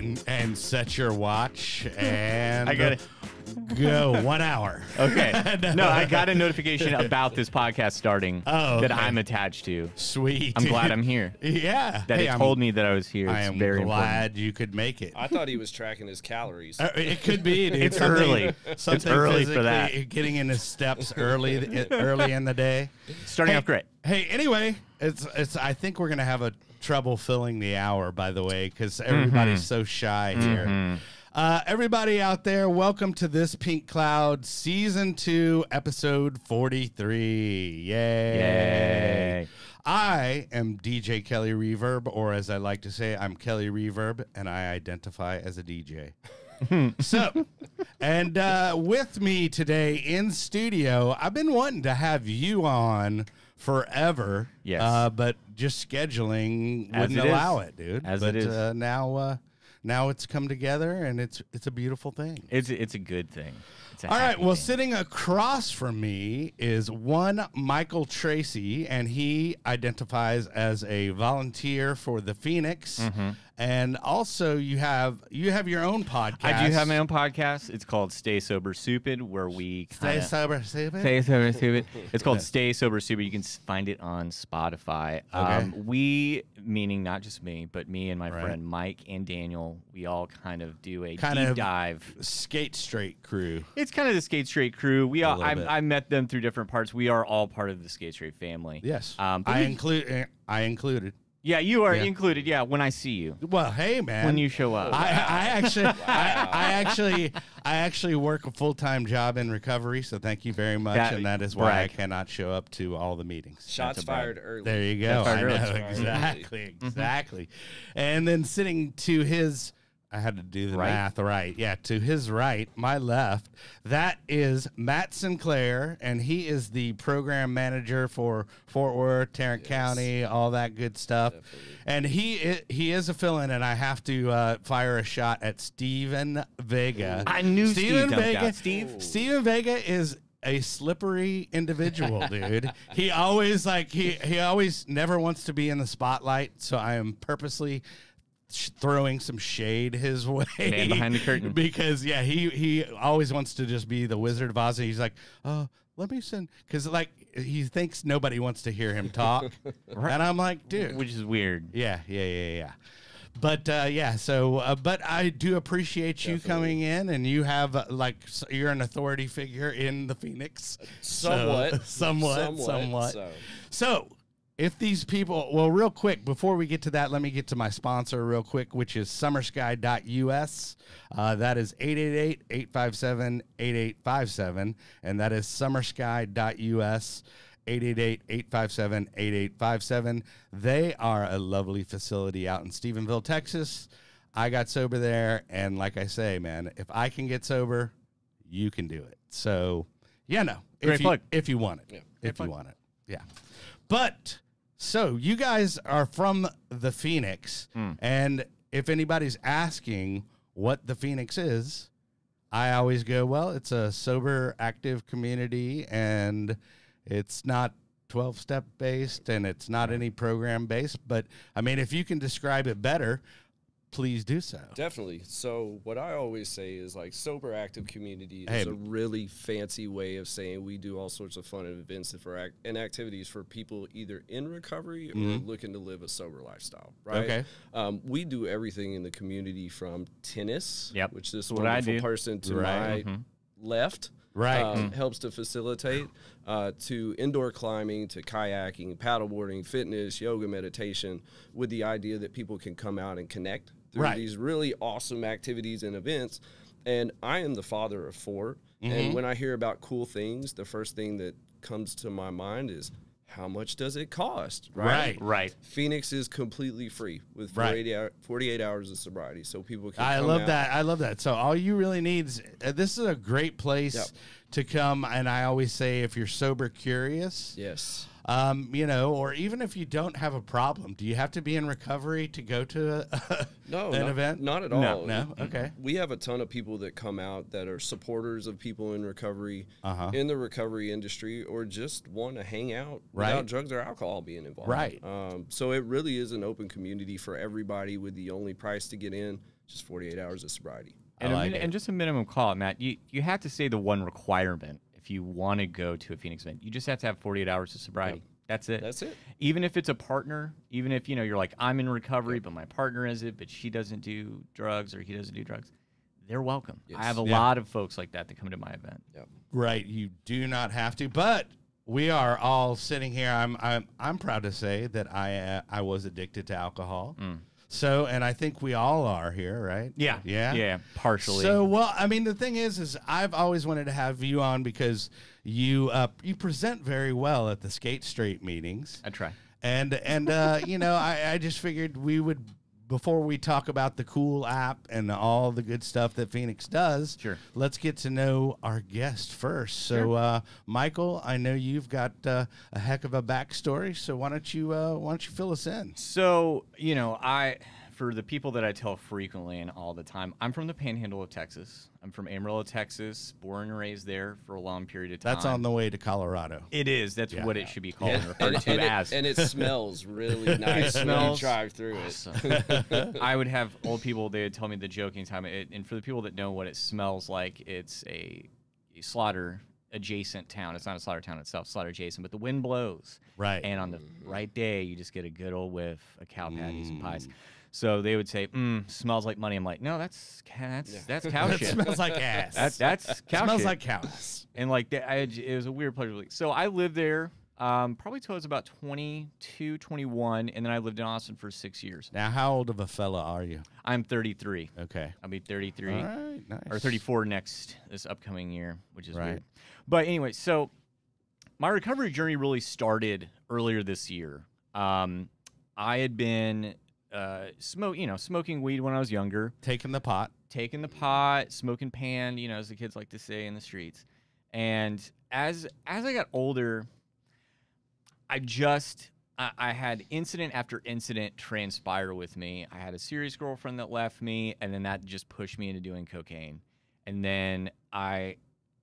and and set your watch and I got it. go one hour. Okay. No, I got a notification about this podcast starting Oh, that. I'm attached to. Sweet. I'm glad. I'm here. Yeah. That Hey, it I'm- told me that I was here. It's I am very glad you could make it. I thought he was tracking his calories. Uh, It could be. Dude. It's Something- early. It's Something early for that. Getting into steps early, early in the day. Starting Hey, off great. Hey, anyway, it's it's. I think we're gonna have a trouble filling the hour. By the way, because everybody's so shy here. Uh, everybody out there, welcome to this Pink Cloud season two, episode forty-three. Yay! Yay. I am DJ Kelly Reverb, or as I like to say, I'm Kelly Reverb, and I identify as a DJ. so, and uh, with me today in studio, I've been wanting to have you on forever. Yes. Uh, but just scheduling As wouldn't it allow is. it, dude. As but it is. Uh, now, uh, now it's come together, and it's it's a beautiful thing. It's it's a good thing. It's a All right. happy Well, thing. sitting across from me is one Michael Tracy, and he identifies as a volunteer for the Phoenix. And also, you have you have your own podcast. I do have my own podcast. It's called Stay Sober Stupid, where we Stay kinda- sober, stupid. Stay Sober Stupid. It's called Stay Sober Stupid. You can find it on Spotify. Um, we, meaning not just me, but me and my Right. friend Mike and Daniel, we all kind of do a Kind deep of- dive. Skate Straight crew. It's kind of the Skate Straight crew. We all. I, I met them through different parts. We are all part of the Skate Straight family. Yes, Um, I we- include. I included. Yeah, you are Yeah. included. Yeah, when I see you, Well, hey man, when you show up. I, I actually, I, I actually, I actually work a full time job in recovery. So thank you very much, That- and that is why brag. I cannot show up to all the meetings. Shots a fired early. There you go. That's I our know early. Exactly, mm-hmm. exactly. And then sitting to his, I had to do the Right? math right. Yeah, to his right, my left, that is Matt Sinclair, and he is the program manager for Fort Worth, Tarrant County, all that good stuff. And he he is a fill-in, and I have to uh, fire a shot at Steven Vega. I knew Steve Steven dumped Vega. Steve? Steven Vega is a slippery individual, dude. he always like he he always never wants to be in the spotlight, so I am purposely throwing some shade his way. Man behind the curtain. because yeah, he he always wants to just be the Wizard of Oz. And he's like, oh, let me send because like he thinks nobody wants to hear him talk, and I'm like, dude, which is weird. yeah, yeah, yeah, yeah. But uh, yeah, so uh, but I do appreciate you coming in, and you have uh, like s- you're an authority figure in the Phoenix, So- Somewhat. somewhat, somewhat. Somewhat, So. so. If these people, well, real quick before we get to that, let me get to my sponsor real quick, which is SummerSky.us. Uh, that is 888-857-8857, and that is SummerSky.us. 888-857-8857. They are a lovely facility out in Stephenville, Texas. I got sober there, and like I say, man, if I can get sober, you can do it. So, yeah, no, if Great you, plug. if you want it, Yeah. if you want it, yeah. But so you guys are from the Phoenix, Hmm. and if anybody's asking what the Phoenix is, I always go, well, it's a sober, active community, and it's not 12 step based and it's not any program based. But I mean, if you can describe it better, please do so. Definitely. So what I always say is like sober active community is Hey. a really fancy way of saying we do all sorts of fun events and for ac- and activities for people either in recovery or looking to live a sober lifestyle. Right. Okay. Um, we do everything in the community from tennis, Yep. which this What I wonderful do. person to Right. my left. Right. um, helps to facilitate uh, to indoor climbing, to kayaking, paddleboarding, fitness, yoga, meditation, with the idea that people can come out and connect through Right. these really awesome activities and events. And I am the father of 4 Mm-hmm. and when I hear about cool things, the first thing that comes to my mind is how much does it cost? Right. Right. right. Phoenix is completely free with Right. 48, hour, 48 hours of sobriety, so people can. I love out. that. I love that. So all you really need is uh, this is a great place Yep. to come. And I always say, if you're sober curious, Yes. Um, you know, or even if you don't have a problem, do you have to be in recovery to go to a, No, an not, event? Not at all. No? Okay. We have a ton of people that come out that are supporters of people in recovery, Uh-huh. in the recovery industry, or just want to hang out Right. without drugs or alcohol being involved. Right. Um, so it really is an open community for everybody. With the only price to get in, just 48 hours of sobriety. I And, a like min- and just a minimum call, Matt. You you have to say the one requirement if you want to go to a Phoenix event. You just have to have 48 hours of sobriety. That's it. That's it. even if it's a partner, even if you know you're like I'm in recovery, but my partner is it, but she doesn't do drugs or he doesn't do drugs, they're welcome. I have a Yeah. lot of folks like that that come to my event. Right, you do not have to, but we are all sitting here. I'm I'm I'm proud to say that I uh, I was addicted to alcohol. So, and I think we all are here, right? Yeah, yeah, yeah, partially. So, well, I mean, the thing is, is I've always wanted to have you on because you uh, you present very well at the Skate Straight meetings, I try. and and uh, you know, I, I just figured we would before we talk about the cool app and all the good stuff that Phoenix does. Sure. Let's get to know our guest first. So, uh, Michael, I know you've got uh, a heck of a backstory. So why don't you uh, why don't you fill us in? So, you know, I for the people that I tell frequently and all the time, I'm from the panhandle of Texas. I'm from Amarillo, Texas, born and raised there for a long period of time. That's on the way to Colorado. It is. That's Yeah. what it should be called and And, and as. it, and it smells really nice when you smells drive through it. I would have old people. They would tell me the joking time. It, and for the people that know what it smells like, it's a, a slaughter adjacent town. It's not a slaughter town itself, slaughter adjacent. But the wind blows, Right. and on the right day, you just get a good old whiff of cow patties and Mm. pies. So they would say, mm, "Smells like money." I'm like, "No, that's that's Yeah. that's cow That shit. smells like ass. That, that's cow smells shit." like cows. and like I, it was a weird pleasure. So I lived there um, probably till I was about 22, 21, and then I lived in Austin for six years. Now, how old of a fella are you? I'm 33. Okay. I'll be 33 All right. Nice. or 34 next this upcoming year, which is Right. weird. But anyway, so my recovery journey really started earlier this year. Um, I had been uh, smoke, you know, smoking weed when I was younger, Taking the pot. taking the pot, smoking pan, you know, as the kids like to say in the streets. And as as I got older, I just I, I had incident after incident transpire with me. I had a serious girlfriend that left me, and then that just pushed me into doing cocaine. And then I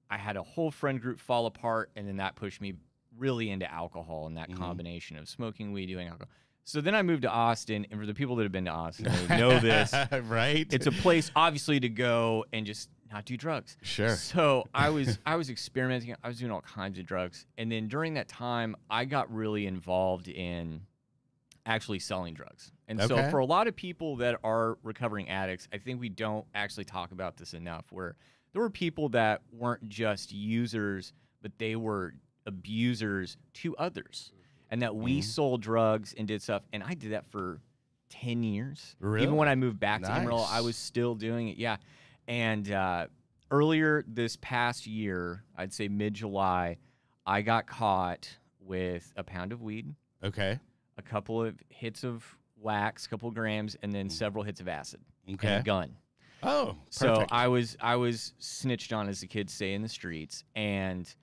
I had a whole friend group fall apart, and then that pushed me really into alcohol and that Mhm. combination of smoking weed, doing alcohol. So then I moved to Austin, and for the people that have been to Austin, they know this. right? It's a place obviously to go and just not do drugs. Sure. So I was I was experimenting. I was doing all kinds of drugs, and then during that time, I got really involved in actually selling drugs. And so for a lot of people that are recovering addicts, I think we don't actually talk about this enough. Where there were people that weren't just users, but they were abusers to others, and that we Mhm. sold drugs and did stuff. And I did that for ten years. Really? Even when I moved back to Amarillo, I was still doing it. Yeah. And uh, earlier this past year, I'd say mid July, I got caught with a pound of weed, Okay. a couple of hits of wax, a couple of grams, and then several hits of acid and Okay. a gun. Oh, So. I was I was snitched on, as the kids say in the streets, and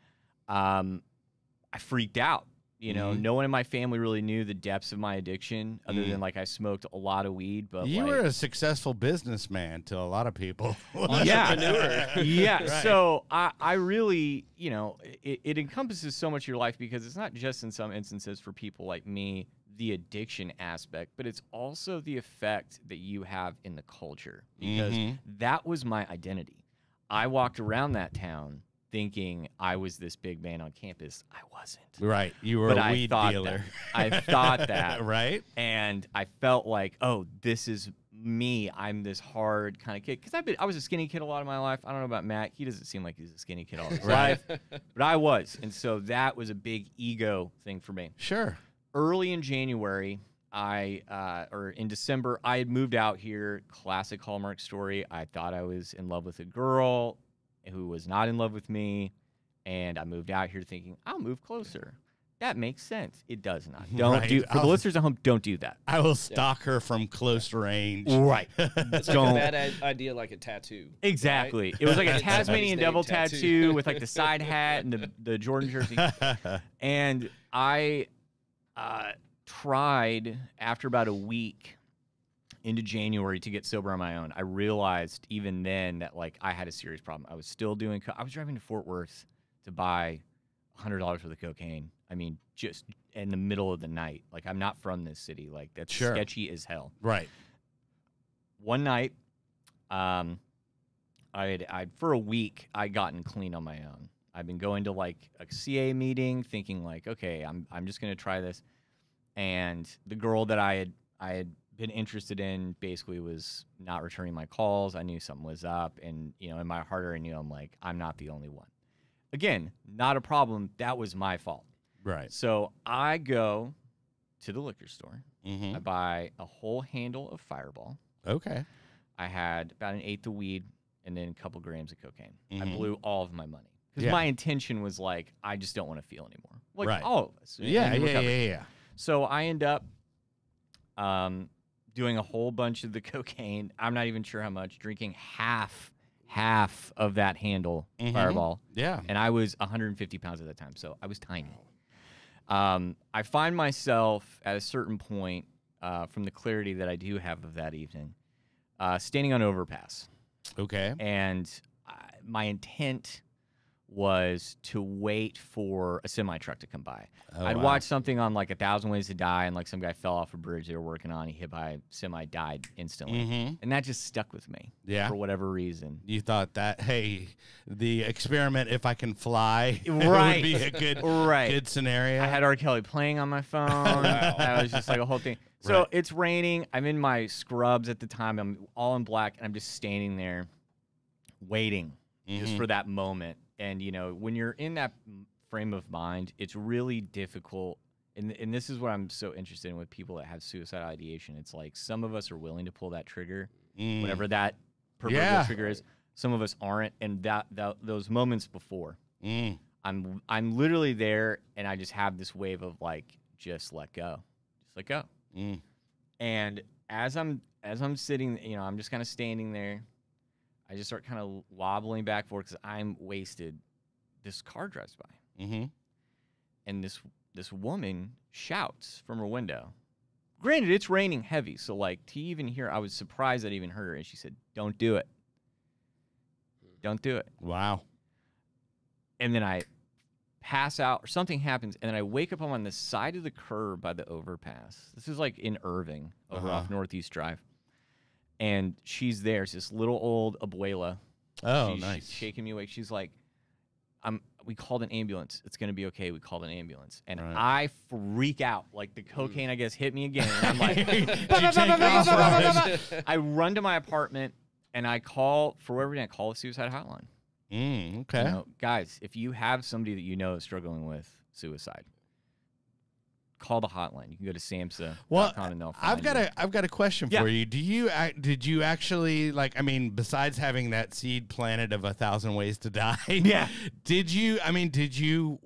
um, I freaked out. You know, Mhm. no one in my family really knew the depths of my addiction, other Mm. than like I smoked a lot of weed. But you like, were a successful businessman to a lot of people. yeah, yeah. Right. So I, I really, you know, it, it encompasses so much of your life because it's not just in some instances for people like me the addiction aspect, but it's also the effect that you have in the culture because Mhm. that was my identity. I walked around that town thinking I was this big man on campus. I wasn't. right. You were But a I weed thought dealer. that. I thought that right? and I felt like, oh, this is me. I'm this hard kind of kid because I've been I was a skinny kid a lot of my life. I don't know about Matt. He doesn't seem like he's a skinny kid all his Right. life, but I was, and so that was a big ego thing for me. Sure. Early in January, I uh, or in December, I had moved out here. Classic Hallmark story. I thought I was in love with a girl who was not in love with me, and I moved out here thinking I'll move closer. that makes sense. It does not. Don't Right. do for the I'll- listeners at home. Don't do that. I will stalk her from close range. Right. It's like Don't. a bad idea, like a tattoo. Exactly. It was like a Tasmanian devil tattoo. tattoo with like the side hat and the, the Jordan jersey. And I uh, tried after about a week into January to get sober on my own. I realized even then that like I had a serious problem. I was still doing. Co- I was driving to Fort Worth to buy hundred dollars worth of cocaine. I mean, just in the middle of the night. Like I'm not from this city. Like that's Sure. sketchy as hell right. one night, um, I had I for a week I'd gotten clean on my own. I've been going to like a CA meeting, thinking like, okay, I'm I'm just gonna try this. And the girl that I had I had been interested in basically was not returning my calls. I knew something was up, and you know, in my heart, I knew I'm like, I'm not the only one. Again, not a problem. That was my fault. Right. So I go to the liquor store. hmm I buy a whole handle of Fireball. Okay. I had about an eighth of weed and then a couple grams of cocaine. I Mhm. blew all of my money because Yeah. my intention was like, I just don't want to feel anymore. Like Right. all of us. in Yeah, yeah, yeah, yeah. So I end up um, doing a whole bunch of the cocaine. I'm not even sure how much. Drinking half, half of that handle Mhm. Fireball, Yeah. and I was 150 pounds at that time, so I was tiny. Um, I find myself at a certain point, uh, from the clarity that I do have of that evening, uh, standing on overpass, Okay. and I, my intent was to wait for a semi truck to come by. Oh, I'd wow. watched something on like a thousand ways to die, and like some guy fell off a bridge they were working on. He hit by a semi, died instantly, Mhm. and that just stuck with me Yeah. for whatever reason. You thought that hey, the experiment if I can fly Right. would be a good Right. good scenario. I had R. Kelly playing on my phone. Wow. That was just like a whole thing. So Right. it's raining. I'm in my scrubs at the time. I'm all in black, and I'm just standing there, waiting just Mhm. for that moment. And you know, when you're in that frame of mind, it's really difficult. And and this is what I'm so interested in with people that have suicide ideation. It's like some of us are willing to pull that trigger, Mm. whatever that proverbial Yeah. trigger is. Some of us aren't, and that, that those moments before. Mm. I'm I'm literally there and I just have this wave of like just let go. Just let go. Mm. And as I'm as I'm sitting, you know, I'm just kind of standing there. I just start kind of wobbling back and forth cuz I'm wasted. This car drives by Mhm. and this this woman shouts from her window. Granted, it's raining heavy, so like to even hear, I was surprised that I even heard her, and she said, "Don't do it. Don't do it." Wow. and then I pass out or something happens, and then I wake up. I'm on the side of the curb by the overpass. This is like in Irving, over Uh-huh. off Northeast Drive, and she's there. It's this little old abuela. Oh, she's, nice. She's shaking me awake. She's like, "I'm." We called an ambulance. It's gonna be okay. We called an ambulance, and Right. I freak out. Like the cocaine, I guess, hit me again. I'm like, You take off running. I run to my apartment and I call for whatever reason. I call the suicide hotline. Mm, You okay. know, guys, if you have somebody that you know is struggling with suicide, call the hotline. You can go to SAMHSA. Well, and they'll I've got you. a I've got a question Yeah. for you. Do you did you actually like I mean besides having that seed planted of a thousand ways to die? Yeah. Did you I mean did you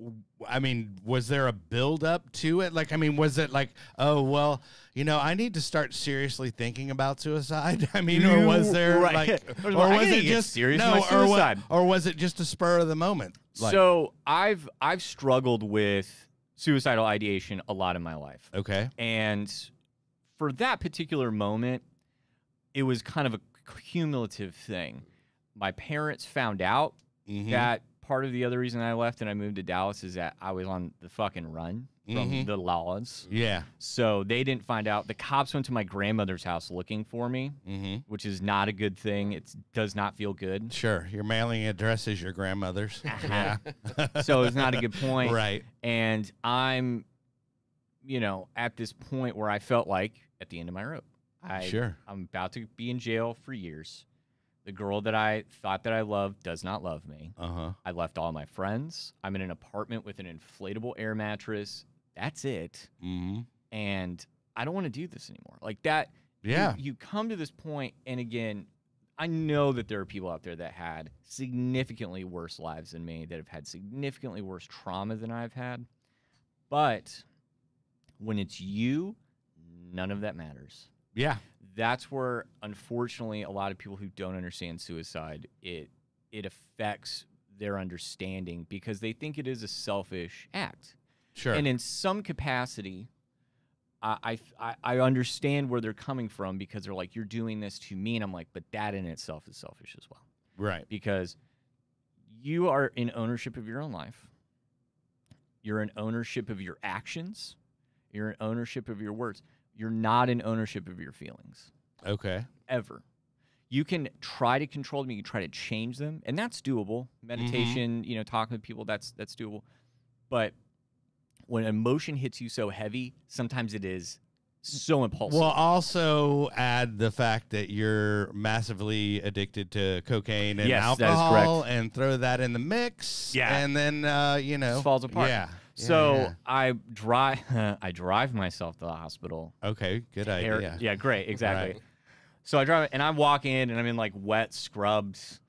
I mean was there a build up to it? Like I mean was it like oh well, you know, I need to start seriously thinking about suicide? I mean or was there right. like or was it just serious no or, or was it just a spur of the moment? Like, so I've I've struggled with suicidal ideation a lot in my life. okay. And for that particular moment, it was kind of a cumulative thing. My parents found out Mhm. that part of the other reason I left and I moved to Dallas is that I was on the fucking run from Mhm. the laws. Yeah. So they didn't find out. The cops went to my grandmother's house looking for me, Mhm. which is not a good thing. It does not feel good. Sure. Your mailing address is your grandmother's. yeah. so it's not a good point. Right. And I'm, you know, at this point where I felt like at the end of my rope. I, Sure. I'm about to be in jail for years. The girl that I thought that I loved does not love me. Uh-huh. I left all my friends. I'm in an apartment with an inflatable air mattress. That's it. Mm-hmm. And I don't want to do this anymore. Like that. you- Yeah. You, come to this point, and again, I know that there are people out there that had significantly worse lives than me, that have had significantly worse trauma than I've had. But when it's you, none of that matters. Yeah. That's where, unfortunately, a lot of people who don't understand suicide, it it affects their understanding because they think it is a selfish act. Sure. And in some capacity, I, I I understand where they're coming from because they're like, you're doing this to me, and I'm like, but that in itself is selfish as well right. because you are in ownership of your own life. You're in ownership of your actions. You're in ownership of your words. You're not in ownership of your feelings Okay. ever. You can try to control them. You can try to change them, and that's doable. Mm-hmm. Meditation, you know, talking to people, that's that's doable. But when emotion hits you so heavy, sometimes it is so impulsive. Well, also add the fact that you're massively addicted to cocaine and Yes, alcohol, and throw that in the mix. Yeah. and then uh, you know Just falls apart. Yeah. so yeah, I drive, I drive myself to the hospital okay, good hair- idea. Yeah, great, exactly. Right. So I drive and I walk in and I'm in like wet scrubs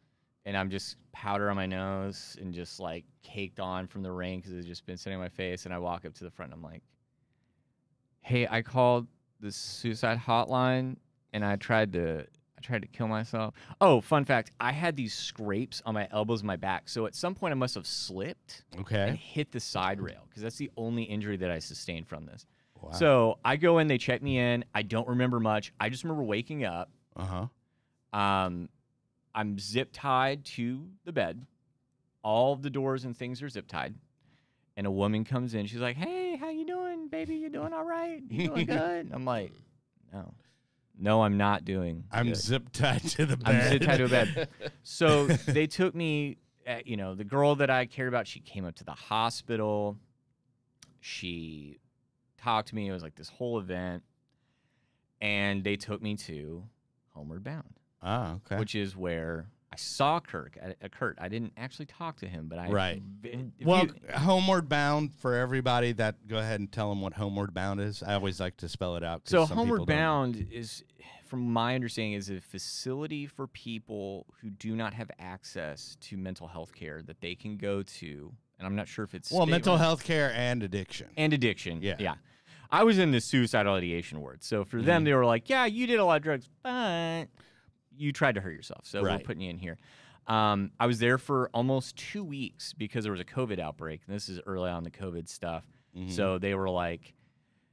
and I'm just powder on my nose and just like caked on from the rain because it's just been sitting on my face. And I walk up to the front and I'm like, hey, I called the suicide hotline and I tried to. I tried to kill myself. Oh, fun fact! I had these scrapes on my elbows and my back. So at some point, I must have slipped and hit the side rail because that's the only injury that I sustained from this. Wow. So I go in, they check me in. I don't remember much. I just remember waking up. uh huh. Um, I'm zip tied to the bed. All the doors and things are zip tied. And a woman comes in. She's like, "Hey, how you doing, baby? You doing all right? You doing good?" I'm like, "No, no, I'm not doing. I'm good." zip tied to the bed. I'm bed. zip tied to a bed. So they took me. At, you know, the girl that I cared about. She came up to the hospital. She talked to me. It was like this whole event, and they took me to Homeward Bound, Ah, okay. which is where I saw Kirk. At, at Kurt, I didn't actually talk to him, but I Right. well, you- Homeward Bound for everybody that go ahead and tell them what Homeward Bound is. I always like to spell it out. So some Homeward people don't know. Bound is, from my understanding, is a facility for people who do not have access to mental health care that they can go to. And I'm not sure if it's Well, mental health care and addiction. and addiction. Yeah. yeah. I was in the suicidal ideation ward, so for them, Mhm. they were like, "Yeah, you did a lot of drugs, but you tried to hurt yourself, so we're putting you in here." Um, I was there for almost two weeks because there was a COVID outbreak, and this is early on the COVID stuff. Mhm. So they were like,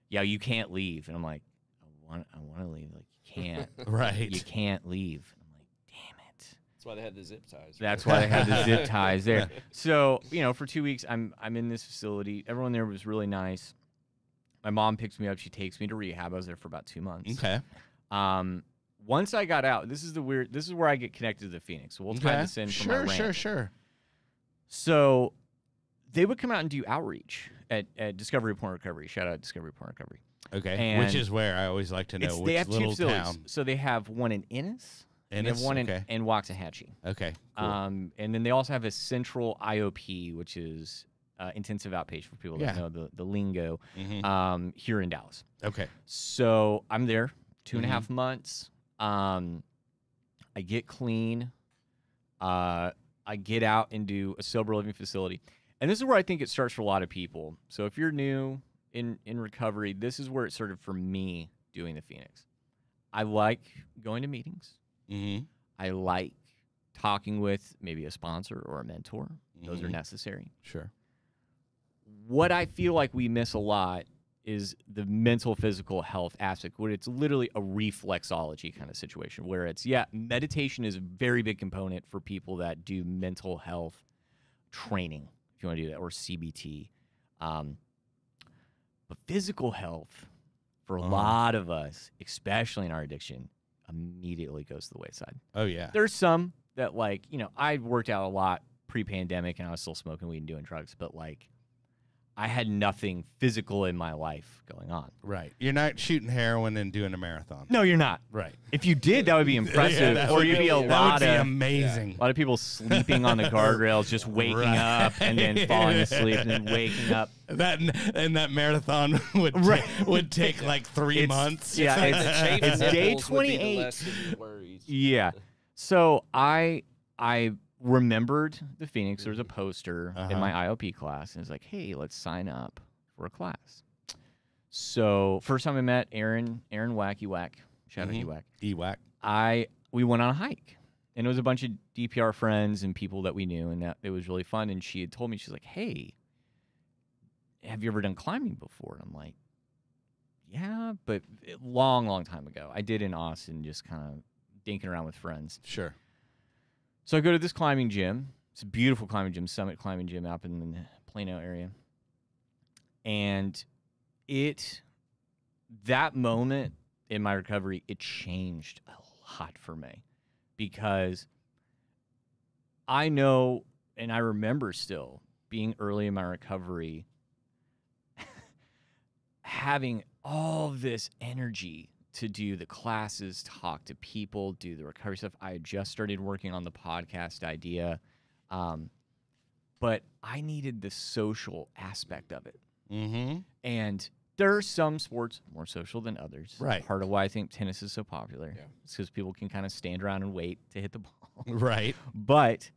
"Yeah, you can't leave," and I'm like, "I want, I want to leave." Like, you can't, right. you can't leave. And I'm like, "Damn it." That's why they had the zip ties. That's why they had the zip ties there. So you know, for two weeks, I'm I'm in this facility. Everyone there was really nice. My mom picks me up. She takes me to rehab. I was there for about two months. okay. Um, once I got out, this is the weird. This is where I get connected to the Phoenix. So we'll tie okay. this in sure, sure, sure. So they would come out and do outreach at, at Discovery Point Recovery. Shout out Discovery Point Recovery. Okay. Which is where I always like to know which they have two little facilities. town. So they have one in Ennis, and they have Ennis? one okay. in, in Waxahachie. okay. Cool. Um, and then they also have a central IOP, which is uh, intensive outpatient for people that know the, the lingo, Mhm. um, here in Dallas. Okay. So I'm there two and a Mhm. half months. Um, I get clean. Uh, I get out and do a sober living facility. And this is where I think it starts for a lot of people. So if you're new in, in recovery, this is where it started for me doing the Phoenix. I like going to meetings. Mm-hmm. I like talking with maybe a sponsor or a mentor. Those are Mhm. necessary. Sure. What I feel like we miss a lot is the mental physical health aspect, where it's literally a reflexology kind of situation, where it's, yeah, meditation is a very big component for people that do mental health training, if you want to do that, or CBT. Um, but physical health, for a Uh-huh. lot of us, especially in our addiction, immediately goes to the wayside. Oh yeah. There's some that like, you know, I worked out a lot pre-pandemic and I was still smoking weed and doing drugs, but like I had nothing physical in my life going on. Right. You're not shooting heroin and doing a marathon. No, you're not. Right. If you did, that would be impressive. that or you'd be a be- That lot would be of amazing. a lot of people sleeping on the guardrails, just waking Right. up and then falling asleep and then waking up. That and that marathon would ta- Right. would take like three It's- months. yeah, it's- it's day nipples would be the 28. less of your worries. Yeah. So I I remembered the Phoenix. There was a poster Uh-huh. in my IOP class, and it's like, hey, let's sign up for a class. So first time I met Aaron, Aaron Wacky Whack, shout Mhm. out Ewack. EWAC. I we went on a hike, and it was a bunch of DPR friends and people that we knew, and that it was really fun. And she had told me she's like, "Hey, have you ever done climbing before?" And I'm like, "Yeah, but long, long time ago. I did in Austin, just kind of dinking around with friends." Sure. So I go to this climbing gym. It's a beautiful climbing gym, Summit Climbing Gym up in the Plano area. And it, that moment in my recovery, it changed a lot for me because I know and I remember still being early in my recovery, having all this energy to do the classes, talk to people, do the recovery stuff. I had just started working on the podcast idea. Um, but I needed the social aspect of it. Mm-hmm. And there are some sports more social than others. Right. Part of why I think tennis is so popular. Yeah. It's because people can kind of stand around and wait to hit the ball. Right. But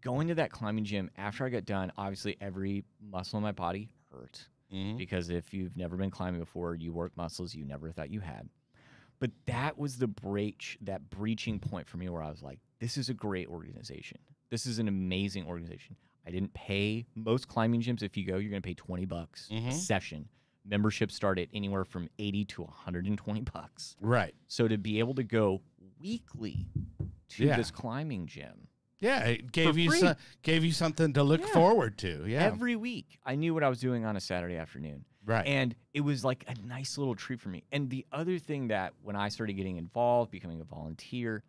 going to that climbing gym after I got done, obviously every muscle in my body hurt Mm-hmm. because if you've never been climbing before, you work muscles you never thought you had. But that was the breach, that breaching point for me where I was like, this is a great organization. This is an amazing organization. I didn't pay most climbing gyms. If you go, you're going to pay 20 bucks a Mhm. session. Memberships start at anywhere from 80 to 120 bucks. Right. So to be able to go weekly to Yeah. this climbing gym Yeah, it gave you some, gave you something to look Yeah. forward to. Yeah. every week, I knew what I was doing on a Saturday afternoon. right. And it was like a nice little treat for me. And the other thing that when I started getting involved, becoming a volunteer,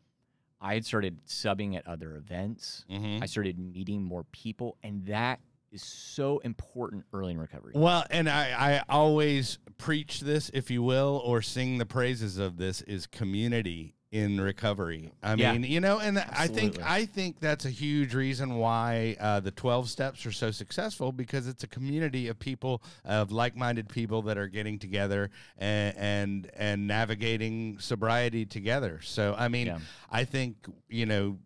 I had started subbing at other events. mm-hmm. I started meeting more people, and that is so important early in recovery. Well, and I, I always preach this, if you will, or sing the praises of this is community in recovery. I Yeah. mean, you know, and I think I think that's a huge reason why uh, the twelve steps are so successful because it's a community of people of like-minded people that are getting together and and, and navigating sobriety together. So I mean, Yeah. I think you know,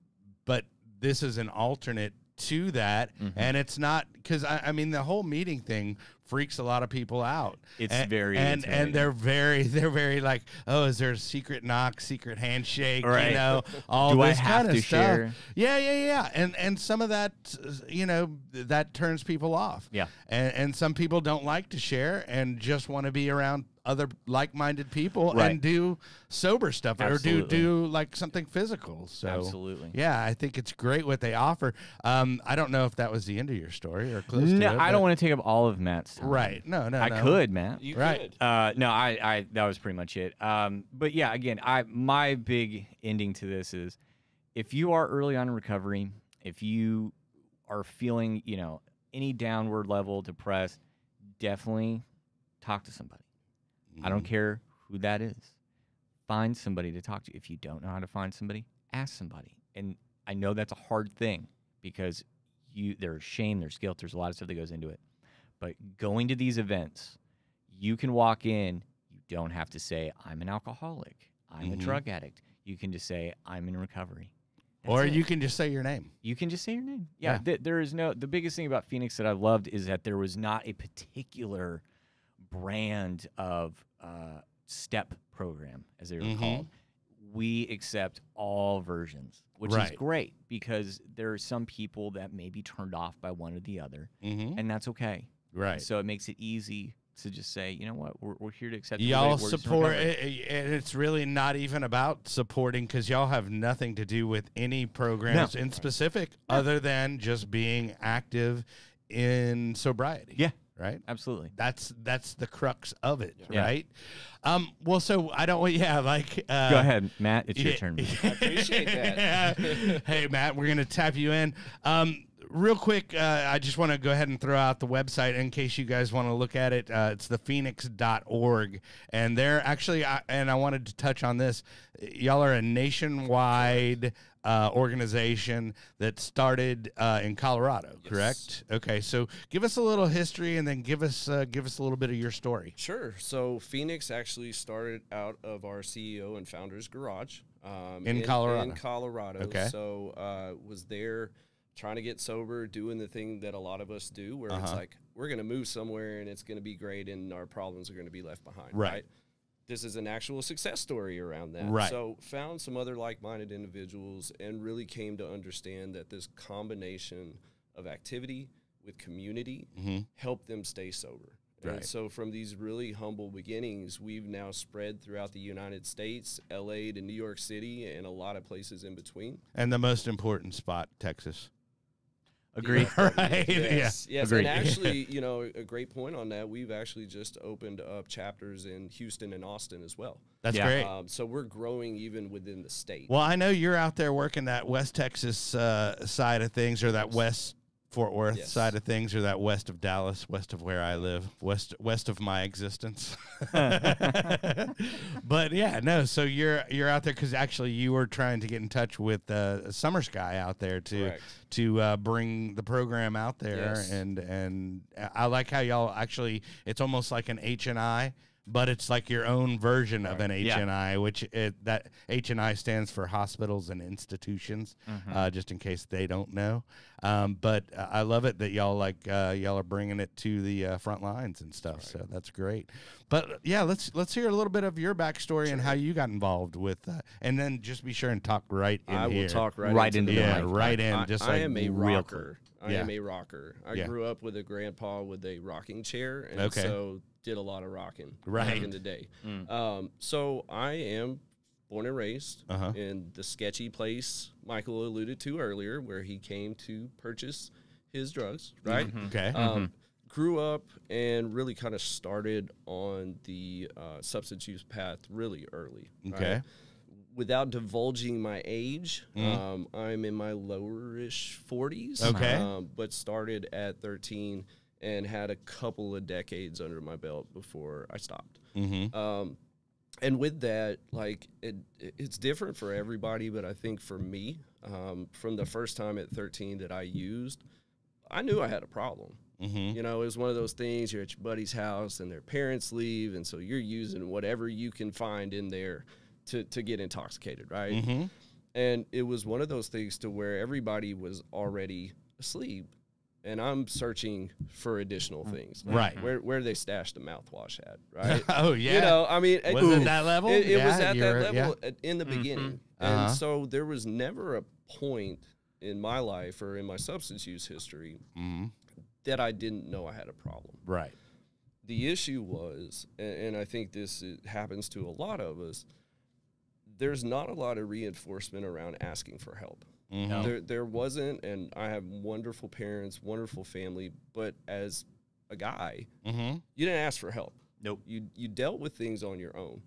but this is an alternate to that, Mhm. and it's not because I, I mean the whole meeting thing freaks a lot of people out. It's and, very and intimidating. and they're very they're very like oh is there a secret knock secret handshake Right. you know all Do I this have kind of to stuff share? yeah yeah yeah and and some of that you know that turns people off Yeah. and and some people don't like to share and just want to be around other like-minded people Right. and do sober stuff or do do like something physical so Absolutely. yeah i think it's great what they offer um i don't know if that was the end of your story or close to No, I don't want to take up all of Matt's time. right no no I no. could, Matt. You Right. could. Uh, no, I, I, that was pretty much it. Um, but yeah, again, I, my big ending to this is, if you are early on in recovery, if you are feeling, you know, any downward level depressed, definitely talk to somebody. I don't Mhm. care who that is. Find somebody to talk to. If you don't know how to find somebody, ask somebody. And I know that's a hard thing because you there's shame, there's guilt, there's a lot of stuff that goes into it. But going to these events, you can walk in, you don't have to say I'm an alcoholic, I'm a Mhm. drug addict. You can just say I'm in recovery. That's or it. you can just say your name You can just say your name. Yeah, Yeah. th- there is no. The biggest thing about Phoenix that I've loved is that there was not a particular brand of uh, step program, as they were Mhm. called. We accept all versions, which Right. is great because there are some people that may be turned off by one or the other, mm-hmm. and that's okay. Right So it makes it easy to just say, you know what, we're, we're here to accept. y'all everybody, we're just in support it, and it's really not even about supporting because y'all have nothing to do with any programs in specific other than just being active in sobriety Yeah. right Absolutely. that's that's the crux of it Yeah. right um well so i don't want. yeah like uh Go ahead, Matt. It's your yeah. turn. I appreciate that. hey, Matt, we're going to tap you in. Um, real quick, uh, I just want to go ahead and throw out the website in case you guys want to look at it. Uh, it's thephoenix.org. And they're actually, I, and I wanted to touch on this. Y'all are a nationwide uh, organization that started uh, in Colorado, Yes. correct? Okay, so give us a little history and then give us uh, give us a little bit of your story. Sure. So Phoenix actually started out of our CEO and founder's garage um, In Colorado. In Colorado. Okay. So uh, was there trying to get sober, doing the thing that a lot of us do, where it's Uh-huh. like we're going to move somewhere and it's going to be great and our problems are going to be left behind. Right. Right. This is an actual success story around that. Right. So found some other like-minded individuals and really came to understand that this combination of activity with community Mhm. helped them stay sober. And Right. so from these really humble beginnings, we've now spread throughout the United States, LA to New York City, and a lot of places in between. And the most important spot, Texas. Agreed. right? Yes, yes. Agreed. And actually, you know, a great point on that. We've actually just opened up chapters in Houston and Austin as well. That's Yeah. great. Um, so we're growing even within the state. Well, I know you're out there working that West Texas uh, side of things, or that West Fort Worth Yes. side of things, or that west of Dallas, west of where I live, west west of my existence. but yeah, no. So you're you're out there because actually you were trying to get in touch with uh, Summer Sky out there to Correct. to uh, bring the program out there, Yes. and and I like how y'all actually it's almost like an H and I. But it's like your own version of an H Yeah. and I, which it, that H and I stands for hospitals and institutions, uh, just in case they don't know. Um, but uh, I love it that y'all like uh, y'all are bringing it to the uh, front lines and stuff. So that's great. But yeah, let's let's hear a little bit of your backstory and how you got involved with, uh, and then just be sure and talk right in I here. will talk right, Right into into the the mic. mic. right in, I, just I like am a real rocker. I Yeah. am a rocker. I Yeah. grew up with a grandpa with a rocking chair, and Okay. so did a lot of rocking Right. back in the day. Um, so I am born and raised Uh-huh. in the sketchy place Michael alluded to earlier, where he came to purchase his drugs. Right. Okay. Um, grew up and really kind of started on the uh, substance use path really early. right? Okay. Without divulging my age, um, I'm in my lowerish 40s. Okay. Um, but started at 13 and had a couple of decades under my belt before I stopped. mm-hmm. Um, and with that, like it, it- it's different for everybody, but I think for me, um, from the first time at 13 that I used, I knew I had a problem. Mm-hmm. You know, it was one of those things. You're at your buddy's house, and their parents leave, and so you're using whatever you can find in there to to get intoxicated, right? Mm-hmm. And it was one of those things to where everybody was already asleep, and I'm searching for additional things, like Right. Where where they stashed the mouthwash at, right? oh yeah. You know, I mean, Was it that level? It, it was at that you're- level at- in the beginning, Uh-huh. and so there was never a point in my life or in my substance use history Mhm. that I didn't know I had a problem. Right. The issue was, and, and I think this is, happens to a lot of us. There's not a lot of reinforcement around asking for help. Mhm. There, there wasn't, and I have wonderful parents, wonderful family, but as a guy, Mm-hmm. you didn't ask for help. Nope. You you dealt with things on your own.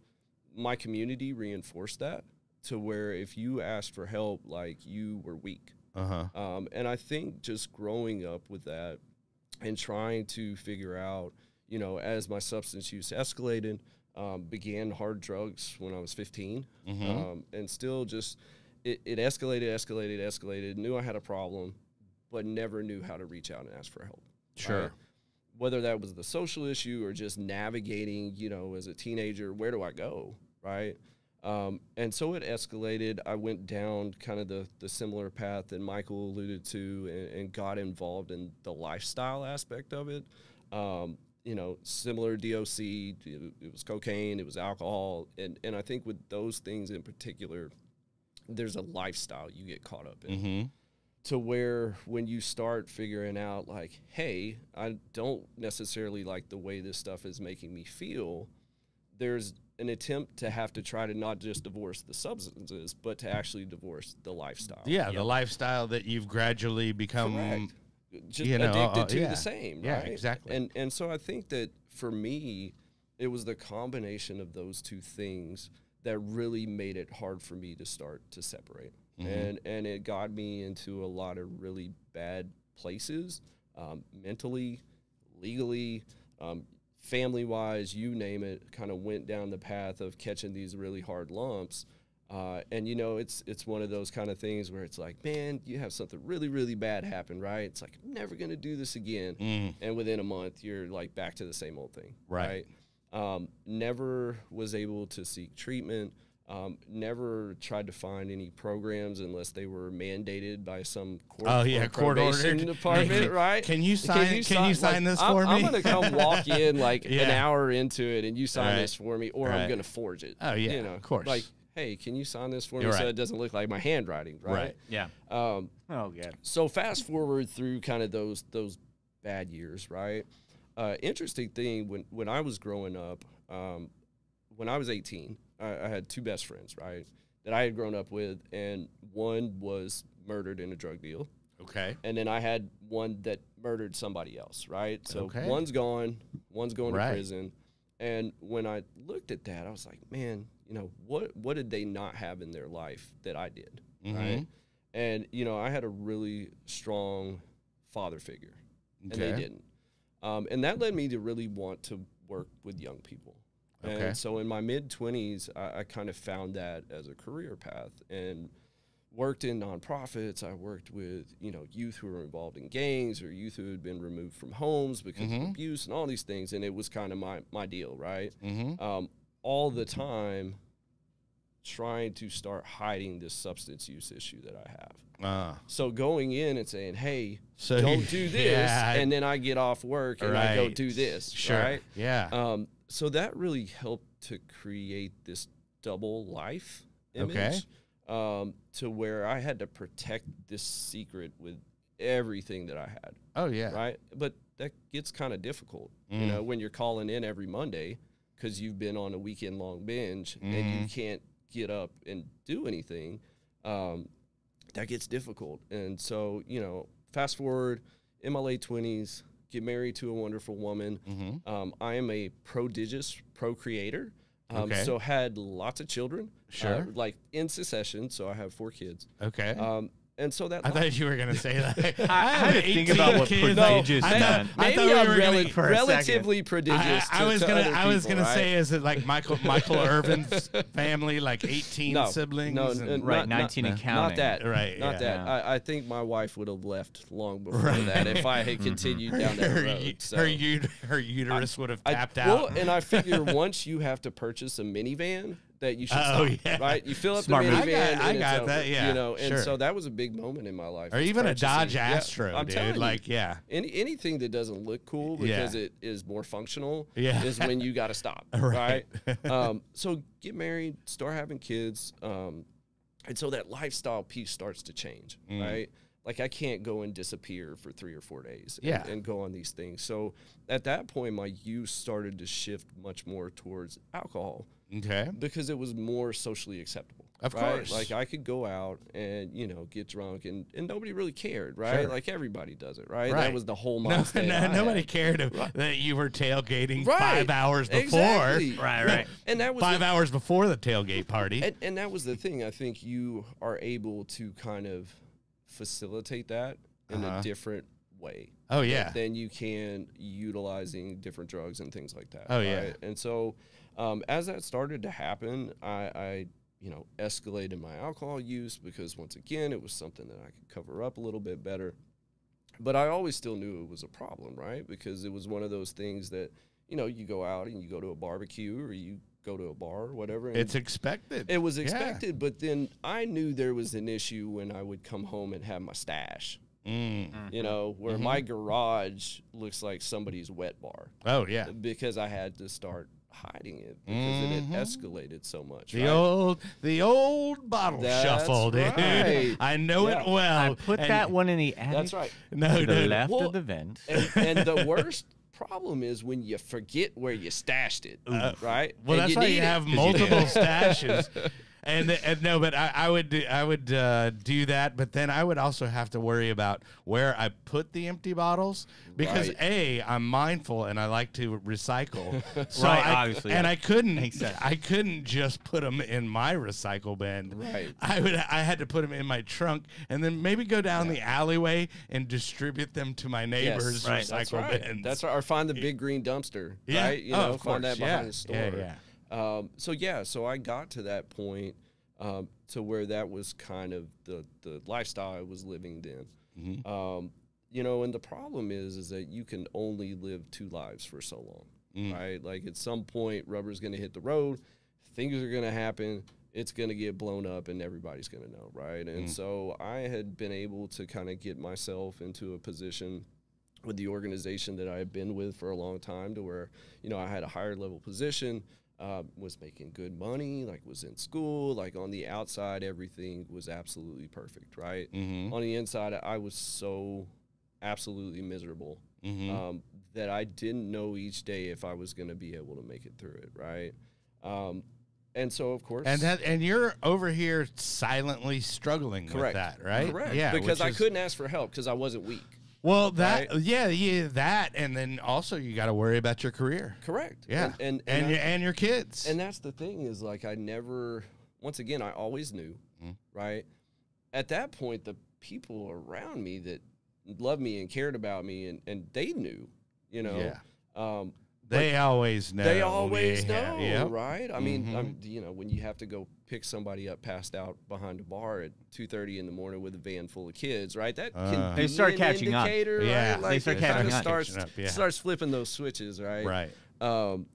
My community reinforced that to where if you asked for help, like you were weak. Uh huh. Um, and I think just growing up with that and trying to figure out, you know, as my substance use escalated, um, began hard drugs when I was 15, Mhm. um, and still just it, it escalated, escalated, escalated. Knew I had a problem, but never knew how to reach out and ask for help. Sure. Whether that was the social issue or just navigating, you know, as a teenager, where do I go, right? Um, and so it escalated. I went down kind of the, the similar path that Michael alluded to and, and got involved in the lifestyle aspect of it. Um, you know, similar DOC, it, it was cocaine, it was alcohol. And, and I think with those things in particular, there's a lifestyle you get caught up in Mm-hmm. to where when you start figuring out like hey i don't necessarily like the way this stuff is making me feel there's an attempt to have to try to not just divorce the substances but to actually divorce the lifestyle Yeah, the lifestyle that you've gradually become. Correct. just you know, addicted uh, to yeah. the same Yeah, right exactly. and and so i think that for me it was the combination of those two things that really made it hard for me to start to separate. Mm-hmm. and and it got me into a lot of really bad places um, mentally legally um, family wise you name it kind of went down the path of catching these really hard lumps. Uh, and you know it's it's one of those kind of things where it's like man you have something really really bad happen right? It's like i'm never going to do this again. Mm, and within a month you're like back to the same old thing Right. right, Um, never was able to seek treatment Um, never tried to find any programs unless they were mandated by some court. Oh, yeah, or court ordered. Department, right? Can you sign- can you sign this I'm, for me? I'm gonna come walk in like an hour into it, and you sign Right. this for me, or Right. I'm gonna forge it. Oh, yeah, you know, of course. Like, hey, can you sign this for me You're so right. it doesn't look like my handwriting, right? Right. Yeah. Um, Oh, God. so fast forward through kind of those those bad years, right? Uh, interesting thing when when I was growing up, um, when I was 18, I, I had two best friends, right, that I had grown up with, and one was murdered in a drug deal, Okay. and then I had one that murdered somebody else, right? So Okay. one's gone, one's going Right. to prison, and when I looked at that, I was like, man, you know what? What did they not have in their life that I did, right? Mhm. And you know, I had a really strong father figure, and they didn't. Um, and that led me to really want to work with young people. Okay. And so in my mid 20s, I, I kind of found that as a career path and worked in nonprofits. I worked with, you know, youth who were involved in gangs or youth who had been removed from homes because Mhm. of abuse and all these things. And it was kind of my, my deal, right? Mm-hmm. Um, all the time trying to start hiding this substance use issue that I have. Uh, So going in and saying, "Hey, so don't do this," yeah, and then I get off work and I go do this, sure. right? Yeah. Um, so that really helped to create this double life image, Okay. um, to where I had to protect this secret with everything that I had, oh yeah. right? But that gets kind of difficult, you Mm. know, when you're calling in every Monday because you've been on a weekend long binge and you Mhm. can't get up and do anything. Um, that gets difficult. And so, you know, fast forward in my late 20s, get married to a wonderful woman. Mm-hmm. Um, I am a prodigious procreator. Um, Okay. So had lots of children, uh, Sure. like in succession. So I have four kids. Okay. Um, and so that I thought you were gonna say that. I had to think about what kids. prodigious I thought, meant. I maybe thought we were rel- gonna, for a second. relatively prodigious. I, I to- was gonna, other I was people, gonna right? say, is it like Michael Michael Irvin's family, like eighteen No, siblings? no, and- n- Right, Not- not- 19 and counting. not that. Right, Not yeah. that. Yeah. I, I think my wife would have left long before Right. that if I had mm-hmm. continued down that her, road. So. her, ut- her uterus would have I- tapped Well, out. and I figure once you have to purchase a minivan, that you should Oh, stop, yeah. right? You fill up Smart the move. minivan. I got- I got over, that, yeah, You know, and sure. so that was a big moment in my life. or even a Dodge yeah, Astro, I'm telling dude. you. Like, yeah, Any anything that doesn't look cool Yeah. because it is more functional Yeah. is when you got to stop, Right. right? um, so get married, start having kids, um, and so that lifestyle piece starts to change, Mm. right? Like I can't go and disappear for three or four days, and, Yeah. and go on these things. So at that point, my use started to shift much more towards alcohol okay, because it was more socially acceptable. Of right? course. Like I could go out and, you know, get drunk and, and nobody really cared, right? Sure. Like everybody does it, right? Right. That was the whole no, no, nobody had. cared if- that you were tailgating Right. five hours before. Exactly. Right, right. And that was Five the, hours before the tailgate party. and, and that was the thing. I think you are able to kind of facilitate that in Uh-huh. a different way. oh yeah, Than you can utilizing different drugs and things like that. Oh, yeah. And so um, as that started to happen, I, I you know escalated my alcohol use because once again it was something that I could cover up a little bit better. But I always still knew it was a problem, right? Because it was one of those things that you know you go out and you go to a barbecue or you go to a bar or whatever. And it's expected. it was Yeah. expected, but then I knew there was an issue when I would come home and have my stash. Mm. You know, where Mhm. my garage looks like somebody's wet bar Oh yeah, because I had to start hiding it because it Mhm. had escalated so much. the right? old the old bottle That's shuffle, dude. right. I know Yeah. it well. I put And- that one in the attic That's right. No, to the no, left Well, of the vent. And, and the worst problem is when you forget where you stashed it, Uh, right? Well, And that's why need you it. have multiple stashes. And, and no, but I, I would do, I would uh, do that, but then I would also have to worry about where I put the empty bottles because Right. a I'm mindful and I like to recycle. So Right, I, obviously, and yeah. I couldn't. I couldn't just put them in my recycle bin. Right. I would I had to put them in my trunk and then maybe go down the alleyway and distribute them to my neighbors' Right. recycle That's right. bins. That's right. Or find the big green dumpster, Yeah. right? You Oh, know, find course. that behind Yeah. the store. Yeah, yeah. Um, so yeah, so I got to that point um, to where that was kind of the the lifestyle I was living then. Mhm. Um, you know, and the problem is, is that you can only live two lives for so long, Mm. right? Like at some point, rubber's going to hit the road, things are going to happen. it's going to get blown up and everybody's going to know, right? And Mm. so I had been able to kind of get myself into a position with the organization that I had been with for a long time to where, you know, I had a higher level position, uh, was making good money, like was in school, like on the outside, everything was absolutely perfect, right? Mm-hmm. On the inside, I was so absolutely miserable Mm-hmm. um, that I didn't know each day if I was going to be able to make it through it, right? Um, and so, of course, and that and you're over here silently struggling with that, right? Correct, Yeah, because I is- couldn't ask for help because I wasn't weak. Well, that right? yeah, yeah, that, and then also you got to worry about your career. Correct. Yeah, and and, and and, your, I- and your kids. and that's the thing is like I never. Once again, I always knew, Mm. right? At that point, the people around me that loved me and cared about me, and and they knew, you know. yeah, Um, they always know. They always Yeah, know, yep. right? I mean, I Mhm. mean, you know, when you have to go pick somebody up passed out behind a bar at two thirty in the morning with a van full of kids, right? That Uh. can They be start an catching on. indicator, Yeah. right? They Like start it catching kinda on. starts Catching up, yeah. starts flipping those switches, right? Right. Um,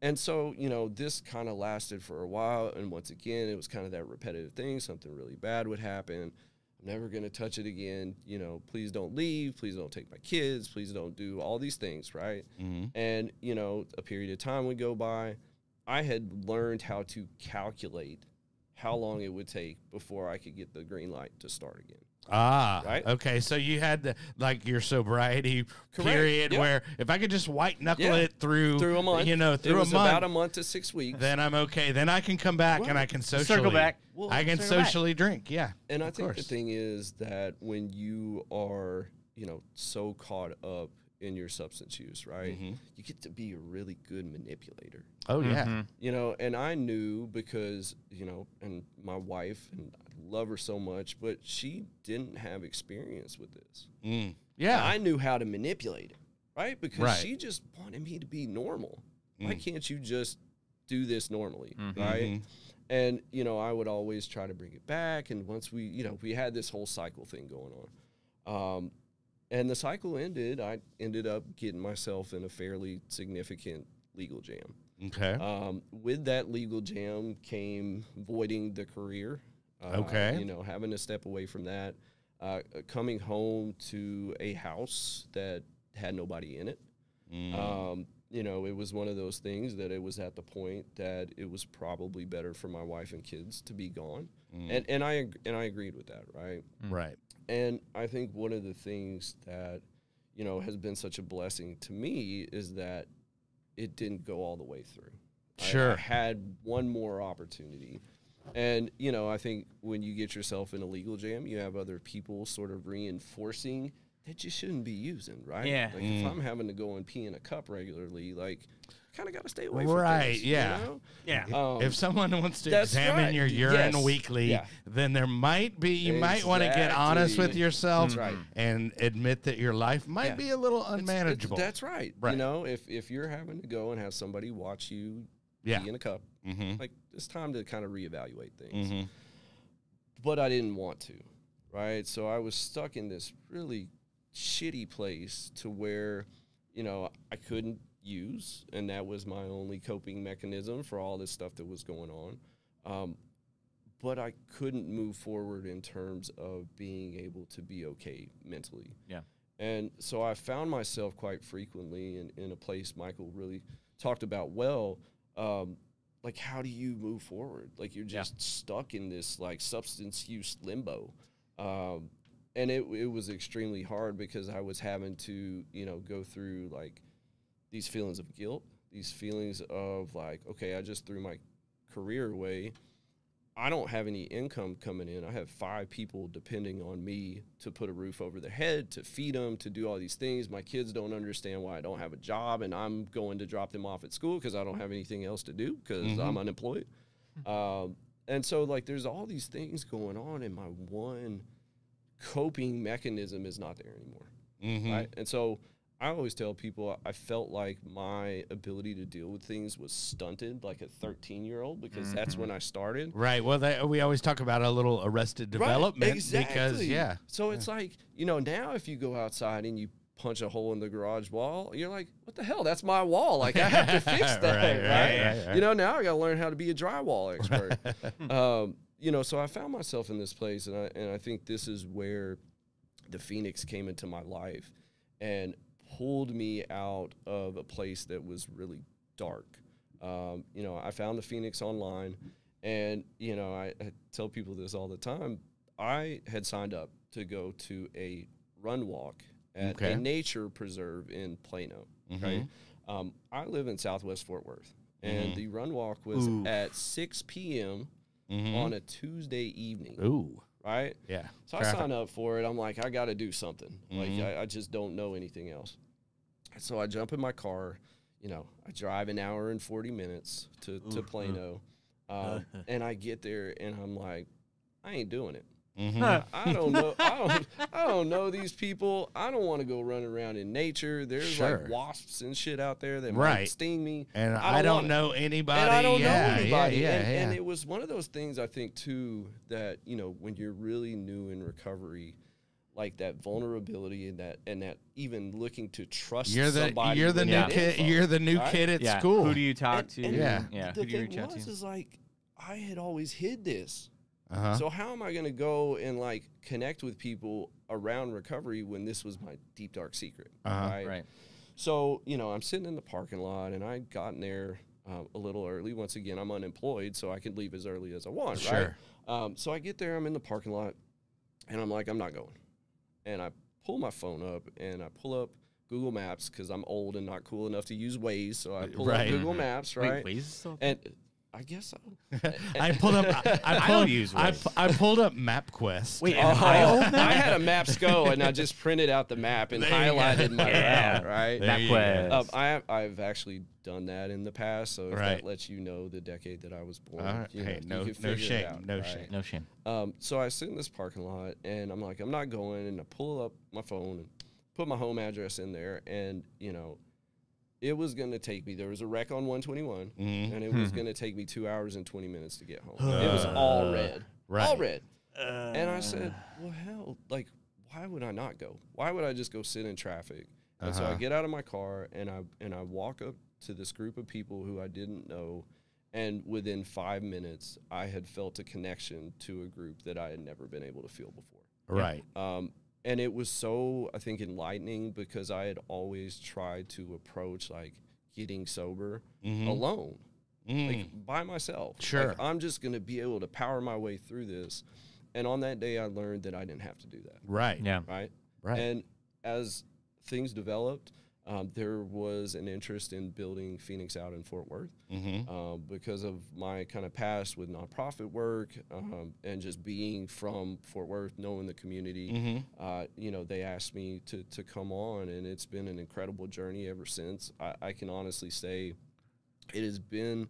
and so, you know, this kind of lasted for a while. And once again, it was kind of that repetitive thing. Something really bad would happen. I'm never going to touch it again. You know, please don't leave. Please don't take my kids. Please don't do all these things, right? Mm-hmm. And, you know, a period of time would go by. I had learned how to calculate how long it would take before I could get the green light to start again. Ah, Right? Okay, so you had the, like your sobriety Correct, period yeah. where if I could just white knuckle Yeah. it through Through a month. you know, it through a month, about a month to six weeks. then I'm okay. Then I can come back and I can socially Circle back. Well, I can circle back. socially drink. Yeah, And I Of think the course. thing is that when you are, you know, so caught up in your substance use, right? Mhm. You get to be a really good manipulator. Oh yeah. Mhm. You know, and I knew because, you know, and my wife and I love her so much, but she didn't have experience with this. Mm. Yeah. I knew how to manipulate it, right? Because Right. she just wanted me to be normal. Why Mm. can't you just do this normally, Mhm. right? Mhm. and you know i would always try to bring it back and once we you know we had this whole cycle thing going on um, and the cycle ended i ended up getting myself in a fairly significant legal jam Okay. um, with that legal jam came voiding the career uh, Okay. you know having to step away from that uh, coming home to a house that had nobody in it Mm. um, you know, it was one of those things that it was at the point that it was probably better for my wife and kids to be gone, Mm. and and I and I agreed with that, right? right. And I think one of the things that you know has been such a blessing to me is that it didn't go all the way through. I- Sure. I had one more opportunity. And, you know, I think when you get yourself in a legal jam, you have other people sort of reinforcing that you shouldn't be using, right? Yeah. Like Mm. if I'm having to go and pee in a cup regularly, like, kind of got to stay away from Right, things, you yeah. know? Yeah. Um, if someone wants to examine right. your urine Yes. weekly, Yeah. then there might be you might want to get honest with yourself right. and admit that your life might Yeah. be a little It's- it's- unmanageable. that's right. Right. You know, if if you're having to go and have somebody watch you yeah. pee in a cup, Mm-hmm. like it's time to kind of reevaluate things. Mm-hmm. But I didn't want to, right? So I was stuck in this really shitty place to where, you know, I couldn't use, and that was my only coping mechanism for all this stuff that was going on. Um, but I couldn't move forward in terms of being able to be okay mentally. Yeah. And so I found myself quite frequently in, in a place Michael really talked about well. Um, like, how do you move forward? Like, you're Yeah. just stuck in this like substance use limbo. Um, and it, it was extremely hard because I was having to, you know, go through like these feelings of guilt, these feelings of like, okay, I just threw my career away. I don't have any income coming in. I have five people depending on me to put a roof over their head, to feed them, to do all these things. My kids don't understand why I don't have a job, and I'm going to drop them off at school because I don't have anything else to do because Mhm. I'm unemployed. um, and so, like, there's all these things going on, and my one coping mechanism is not there anymore Mm-hmm. right? And so I always tell people I felt like my ability to deal with things was stunted like a 13 year old because that's Mm-hmm. when I started. Right. Well, we always talk about a little arrested Right, development because exactly. yeah. So it's like, you know, now if you go outside and you punch a hole in the garage wall. You're like, what the hell? That's my wall. Like I have to fix that, Right, right? right, right, right. You know, now I got to learn how to be a drywall expert. um, you know, so I found myself in this place, and I and I think this is where the Phoenix came into my life and pulled me out of a place that was really dark. Um, you know, I found the Phoenix online, and you know, I, I tell people this all the time. I had signed up to go to a run walk at Okay. a nature preserve in Plano. Right. Um, I live in Southwest Fort Worth, and Mhm. the run walk was Oof. at 6 p.m. Mhm. on a Tuesday evening. Ooh, Right. yeah. So I Traffic. signed up for it. I'm like, I got to do something. Like, I, I just don't know anything else. So I jump in my car. You know, I drive an hour and 40 minutes to, to Oof. Plano. Um, and I get there and I'm like, I ain't doing it. Mhm. I don't know. I don't. I don't know these people. I don't want to go run around in nature. There's Sure. like wasps and shit out there that Right. might sting me. And I I don't don't, know anybody. and I don't yeah, know anybody. Yeah, yeah, and, yeah. and it was one of those things I think too that you know when you're really new in recovery, like that vulnerability and that and that even looking to trust you're the somebody you're the new kid. info, You're the new right? kid at yeah. school. Who do you talk And- to? and Yeah. Yeah. The Who thing reach was is like I had always hid this. uh-huh. So how am I going to go and like connect with people around recovery when this was my deep dark secret? Uh-huh. Right. Right. So you know, I'm sitting in the parking lot, and I gotten there um, a little early. Once again, I'm unemployed, so I can leave as early as I want. Sure. Right. Um, so I get there, I'm in the parking lot, and I'm like, I'm not going. And I pull my phone up, and I pull up Google Maps because I'm old and not cool enough to use Waze. So I pull Right. up Google Mhm. Maps, Wait, right? Waze is still. And I guess so. I pulled up. I, I I pulled, don't use I, Waze. pu- I pulled up MapQuest. Wait, Oh, I I had a Maps Go, and I just printed out the map and There highlighted my Yeah. route, right? There. MapQuest. Um, I have, I've actually done that in the past, so if Right. that lets you know the decade that I was born, All right. you know, Hey, you no- can no shame, out, no right? shame. no shame. Um, so I sit in this parking lot, and I'm like, I'm not going, and I pull up my phone and put my home address in there, and you know, it was going to take me. There was a wreck on 121, Mhm. and it was Mhm. going to take me two hours and 20 minutes to get home. it was all red, Right. all red. And I said, well, hell, like, why would I not go? Why would I just go sit in traffic? And so I Uh-huh. get out of my car and I and I walk up to this group of people who I didn't know, and within five minutes, I had felt a connection to a group that I had never been able to feel before. Right. Um, and it was so I think enlightening because I had always tried to approach like getting sober Mhm. alone Mm. like by myself. Like, Sure. I'm just going to be able to power my way through this. And on that day, I learned that I didn't have to do that. right. Yeah. Right. Right. And as things developed, um, there was an interest in building Phoenix out in Fort Worth mm-hmm. um, because of my kind of past with nonprofit work um, and just being from Fort Worth, knowing the community. Mm-hmm. Uh, you know, they asked me to, to come on, and it's been an incredible journey ever since. I, I can honestly say it has been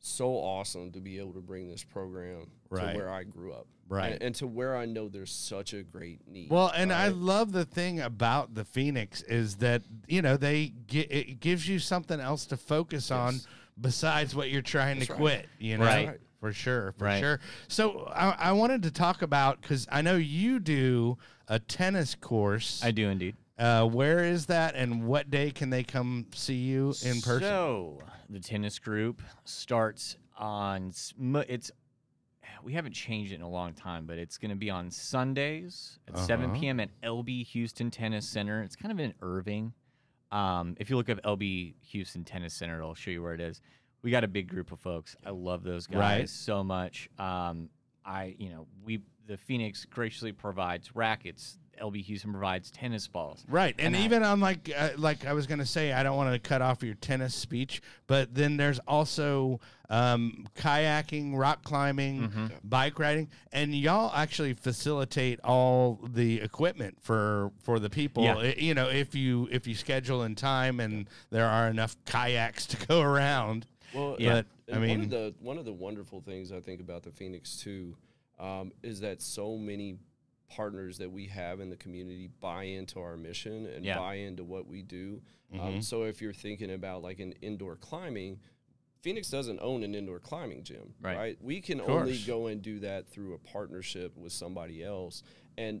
so awesome to be able to bring this program Right. to where I grew up. Right. And, and to where I know there's such a great need. Well, and I love the thing about the Phoenix is that you know they gi- it gives you something else to focus on besides what you're trying That's to right. quit. You know, Right. Right. for sure, for Right. sure. So I, I wanted to talk about because I know you do a tennis course. I do indeed. Uh, where is that, and what day can they come see you in person? So the tennis group starts on. s- It's we haven't changed it in a long time, but it's going to be on Sundays at 7 Uh-huh. p.m. at LB Houston Tennis Center. It's kind of in Irving. Um, if you look up LB Houston Tennis Center, it'll show you where it is. We got a big group of folks. I love those guys Right. so much. Um, I, you know, we the Phoenix graciously provides rackets. LB Houston provides tennis balls. Right, and, And I- even on like uh, like I was gonna say, I don't want to cut off your tennis speech, but then there's also um, kayaking, rock climbing, Mm-hmm. bike riding, and y'all actually facilitate all the equipment for for the people. Yeah. I- you know, if you if you schedule in time and there are enough kayaks to go around. Well, Yeah. But I And one mean, of the one of the wonderful things I think about the Phoenix too um, is that so many partners that we have in the community buy into our mission and Yeah. buy into what we do. Mhm. Um, so if you're thinking about like an indoor climbing, Phoenix doesn't own an indoor climbing gym, Right. right? We can only go and do that through a partnership with somebody else, and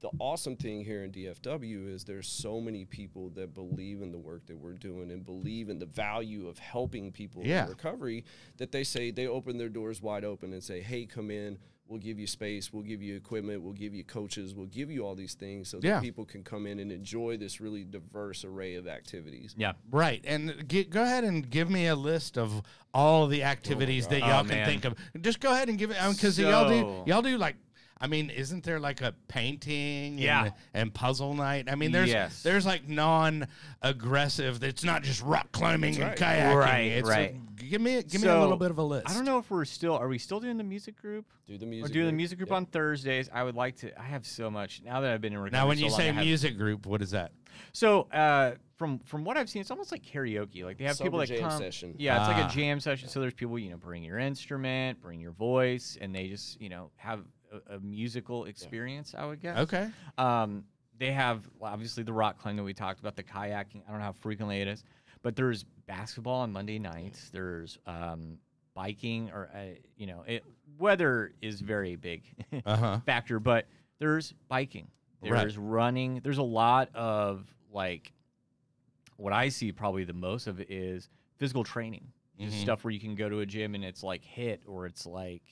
the awesome thing here in DFW is there's so many people that believe in the work that we're doing and believe in the value of helping people Yeah. in recovery that they say they open their doors wide open and say, "Hey, come in. We'll give you space. We'll give you equipment. We'll give you coaches. We'll give you all these things so that Yeah. people can come in and enjoy this really diverse array of activities." Yeah. Right, and get, go ahead and give me a list of all the oh activities that y'all Oh, can man. think of. Just go ahead and give it um, because y'all do y'all do like. I mean, isn't there like a painting Yeah. and, and puzzle night? I mean, there's Yes. there's like non-aggressive. It's not just rock climbing That's and right. kayaking. Right, It's right. give me give me a little bit of a list. I don't know if we're still. Are we still doing the music group? Do the We're music. doing the music group Yep. on Thursdays. I would like to. I have so much now that I've been in recovery. Now, when so you long, say have- music group, what is that? so uh, from from what I've seen, it's almost like karaoke. Like they have people Sober that jam come. session. Yeah, it's like Ah. a jam session. So there's people, you know, bring your instrument, bring your voice, and they just, you know, have a, a musical experience. I would guess. Okay, Um, they have well, obviously the rock climb that we talked about, the kayaking. I don't know how frequently it is, but there's basketball on Monday nights. There's um, biking, or uh, you know, it, weather is very big uh huh. factor, but there's biking, Right. there's running, there's a lot of like what I see probably the most of it is physical training. Just Mhm. stuff where you can go to a gym and it's like hit or it's like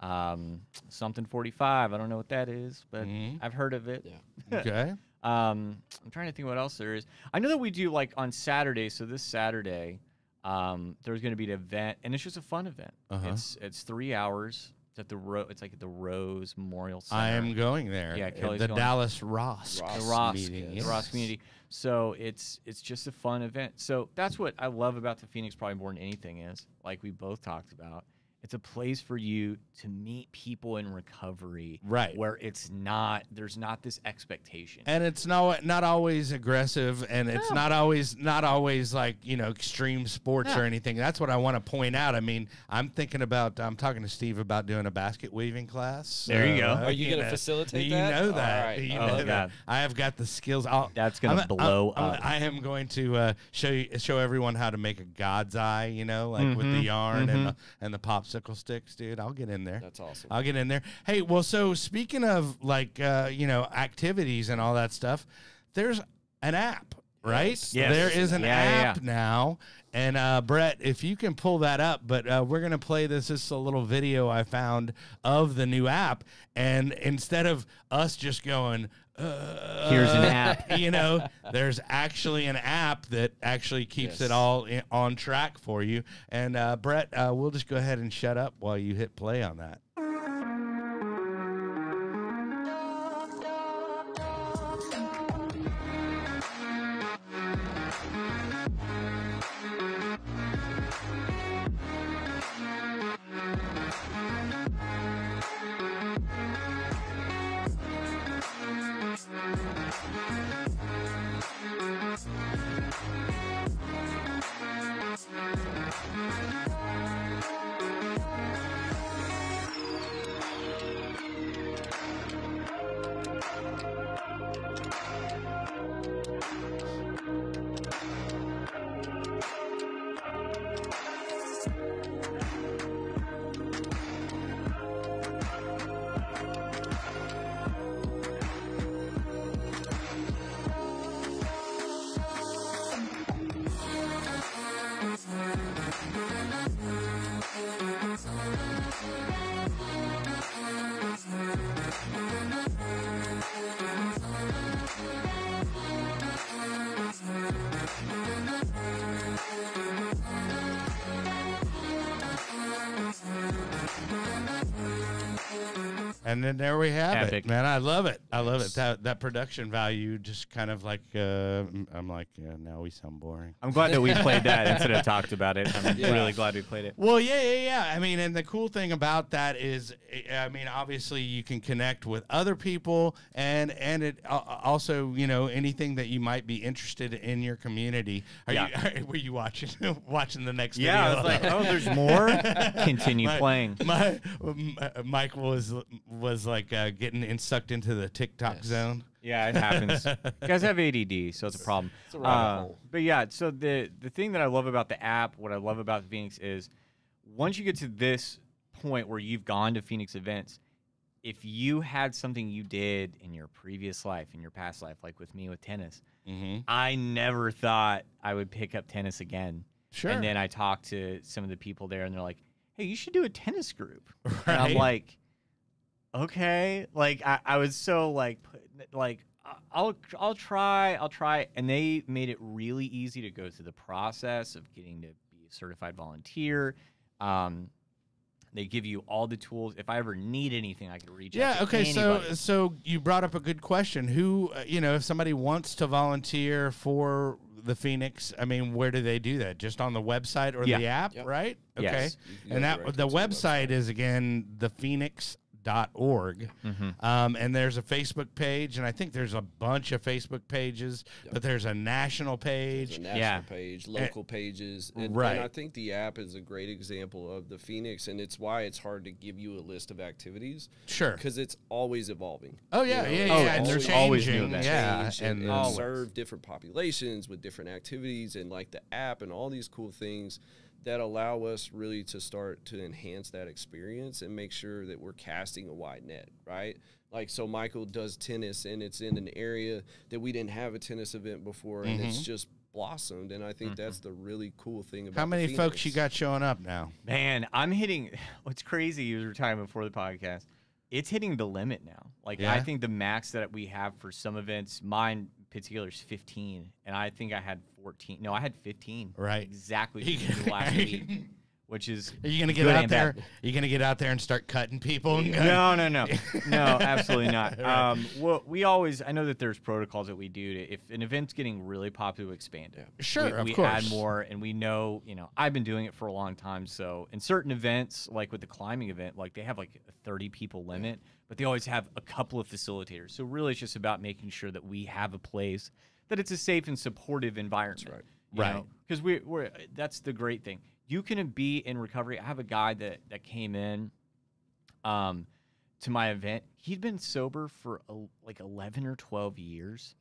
um, something 45. I don't know what that is, but Mhm. I've heard of it. Yeah. Okay. Um, I'm trying to think what else there is. I know that we do like on Saturday. So this Saturday, um, there's going to be an event, and it's just a fun event. Uh-huh. It's it's three hours. It's at the Ro- It's like at the Rose Memorial Center. I am going there. Yeah, Uh, Kelly's the going. Dallas Ross, Ross. the Ross, meeting. the Ross community. So it's it's just a fun event. So that's what I love about the Phoenix, probably more than anything, is like we both talked about. It's a place for you to meet people in recovery, Right. Where it's not there's not this expectation. and it's not not always aggressive and it's No. not always not always like you know extreme sports No. or anything that's what i want to point out i mean i'm thinking about i'm talking to steve about doing a basket weaving class There you go. Are you gonna know, facilitate you that? know that right. you Oh, know that. God. i have got the skills I'll, That's gonna I'm- blow I'm- up. i am going to uh, show you show everyone how to make a god's eye you know like with the Mhm, yarn and mhm. the, and the popsicle sticks dude i'll get in there That's awesome. I'll get in there. Hey, well, so speaking of like uh, you know activities and all that stuff, there's an app, right? Yes. Yes. There is an Yeah, yeah, app now. And uh, Brett, if you can pull that up, but uh, we're gonna play this. This is a little video I found of the new app, and instead of us just going, uh, Here's an app. you know, there's actually an app that actually keeps Yes. it all in, on track for you. And uh, Brett, uh, we'll just go ahead and shut up while you hit play on that. And then there we have Epic. it, man. I love it. I love it. That that production value just kind of like uh, I'm like, yeah, now we sound boring. I'm glad that we played that instead of talked about it. I'm Yeah. really glad we played it. Well, yeah, yeah, yeah. I mean, and the cool thing about that is, I mean, obviously you can connect with other people, and and it uh, also, you know, anything that you might be interested in your community. Are Yeah. you? Were you watching watching the next? Yeah, I video? was like, oh, there's more. Continue My- playing. My m- Mike was was like uh, getting in, sucked into the TikTok Yes. zone. Yeah, it happens. you guys have ADD, so it's a problem. It's a rabbit Uh, hole. But yeah, so the the thing that I love about the app, what I love about Phoenix is once you get to this point where you've gone to Phoenix events, if you had something you did in your previous life, in your past life, like with me with tennis, Mm-hmm. I never thought I would pick up tennis again. Sure. And then I talked to some of the people there, and they're like, "Hey, you should do a tennis group." And I'm like, "Okay." Like I, I was so like, put, like I'll I'll try, I'll try, and they made it really easy to go through the process of getting to be a certified volunteer. Um, they give you all the tools. If I ever need anything, I can reach out. Yeah. Okay. So, anybody. so you brought up a good question. Who, uh, you know, if somebody wants to volunteer for the Phoenix, I mean, where do they do that? Just on the website or Yeah. the app, Yep. right? Okay. Yes. You can go And that directly the to website is again thephoenix.org. Mhm. Um, and there's a Facebook page, and I think there's a bunch of Facebook pages, Yep. but there's a national page. a national Yeah. page, local pages, and, Right. and I think the app is a great example of the Phoenix, and it's why it's hard to give you a list of activities Sure. because it's always evolving. Oh yeah, You know, yeah, it's Oh, yeah. and it's there's always new changing. events. Yeah, change and, and, serve different populations with different activities and like the app and all these cool things that allow us really to start to enhance that experience and make sure that we're casting a wide net, right? Like so Michael does tennis and it's in an area that we didn't have a tennis event before and it's mm-hmm. just blossomed and I think that's mm-hmm. the really cool thing about how the many folks you got showing up now? Man, I'm hitting. What's crazy? You were talking before the podcast. It's hitting the limit now. Like I think the max that we have for some events, mine in particular is 15, and I think I had 14. No, I had 15. Right. Exactly. You- for the last week, which is Are you gonna get out there? bad. Are you gonna get out there and start cutting people? And going, no, no, no, no, absolutely not. Right. Um, well, we always, I know that there's protocols that we do to, if an event's getting really popular, we expand it. Sure, we, of we course. add more, and we know, you know, I've been doing it for a long time. So in certain events, like with the climbing event, like they have like a 30 people limit, but they always have a couple of facilitators. So really, it's just about making sure that we have a place that it's a safe and supportive environment. right. Right. Because we, we're that's the great thing. You can be in recovery. I have a guy that that came in, um, to my event. He'd been sober for a, like eleven or twelve years.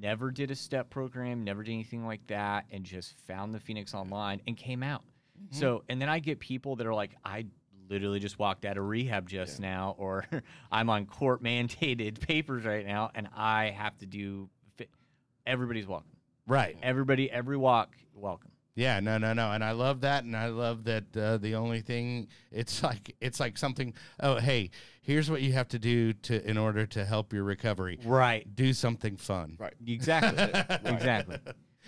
Never did a step program. Never did anything like that, and just found the Phoenix online and came out. So, and then I get people that are like, I literally just walked out of rehab just now, or I'm on court mandated papers right now, and I have to do. Fit. Everybody's welcome. Right. Everybody, every walk, welcome. Yeah, no, no, no, and I love that, and I love that uh, the only thing it's like it's like something. Oh, hey, here's what you have to do to in order to help your recovery. Right. Do something fun. Right. Exactly. exactly.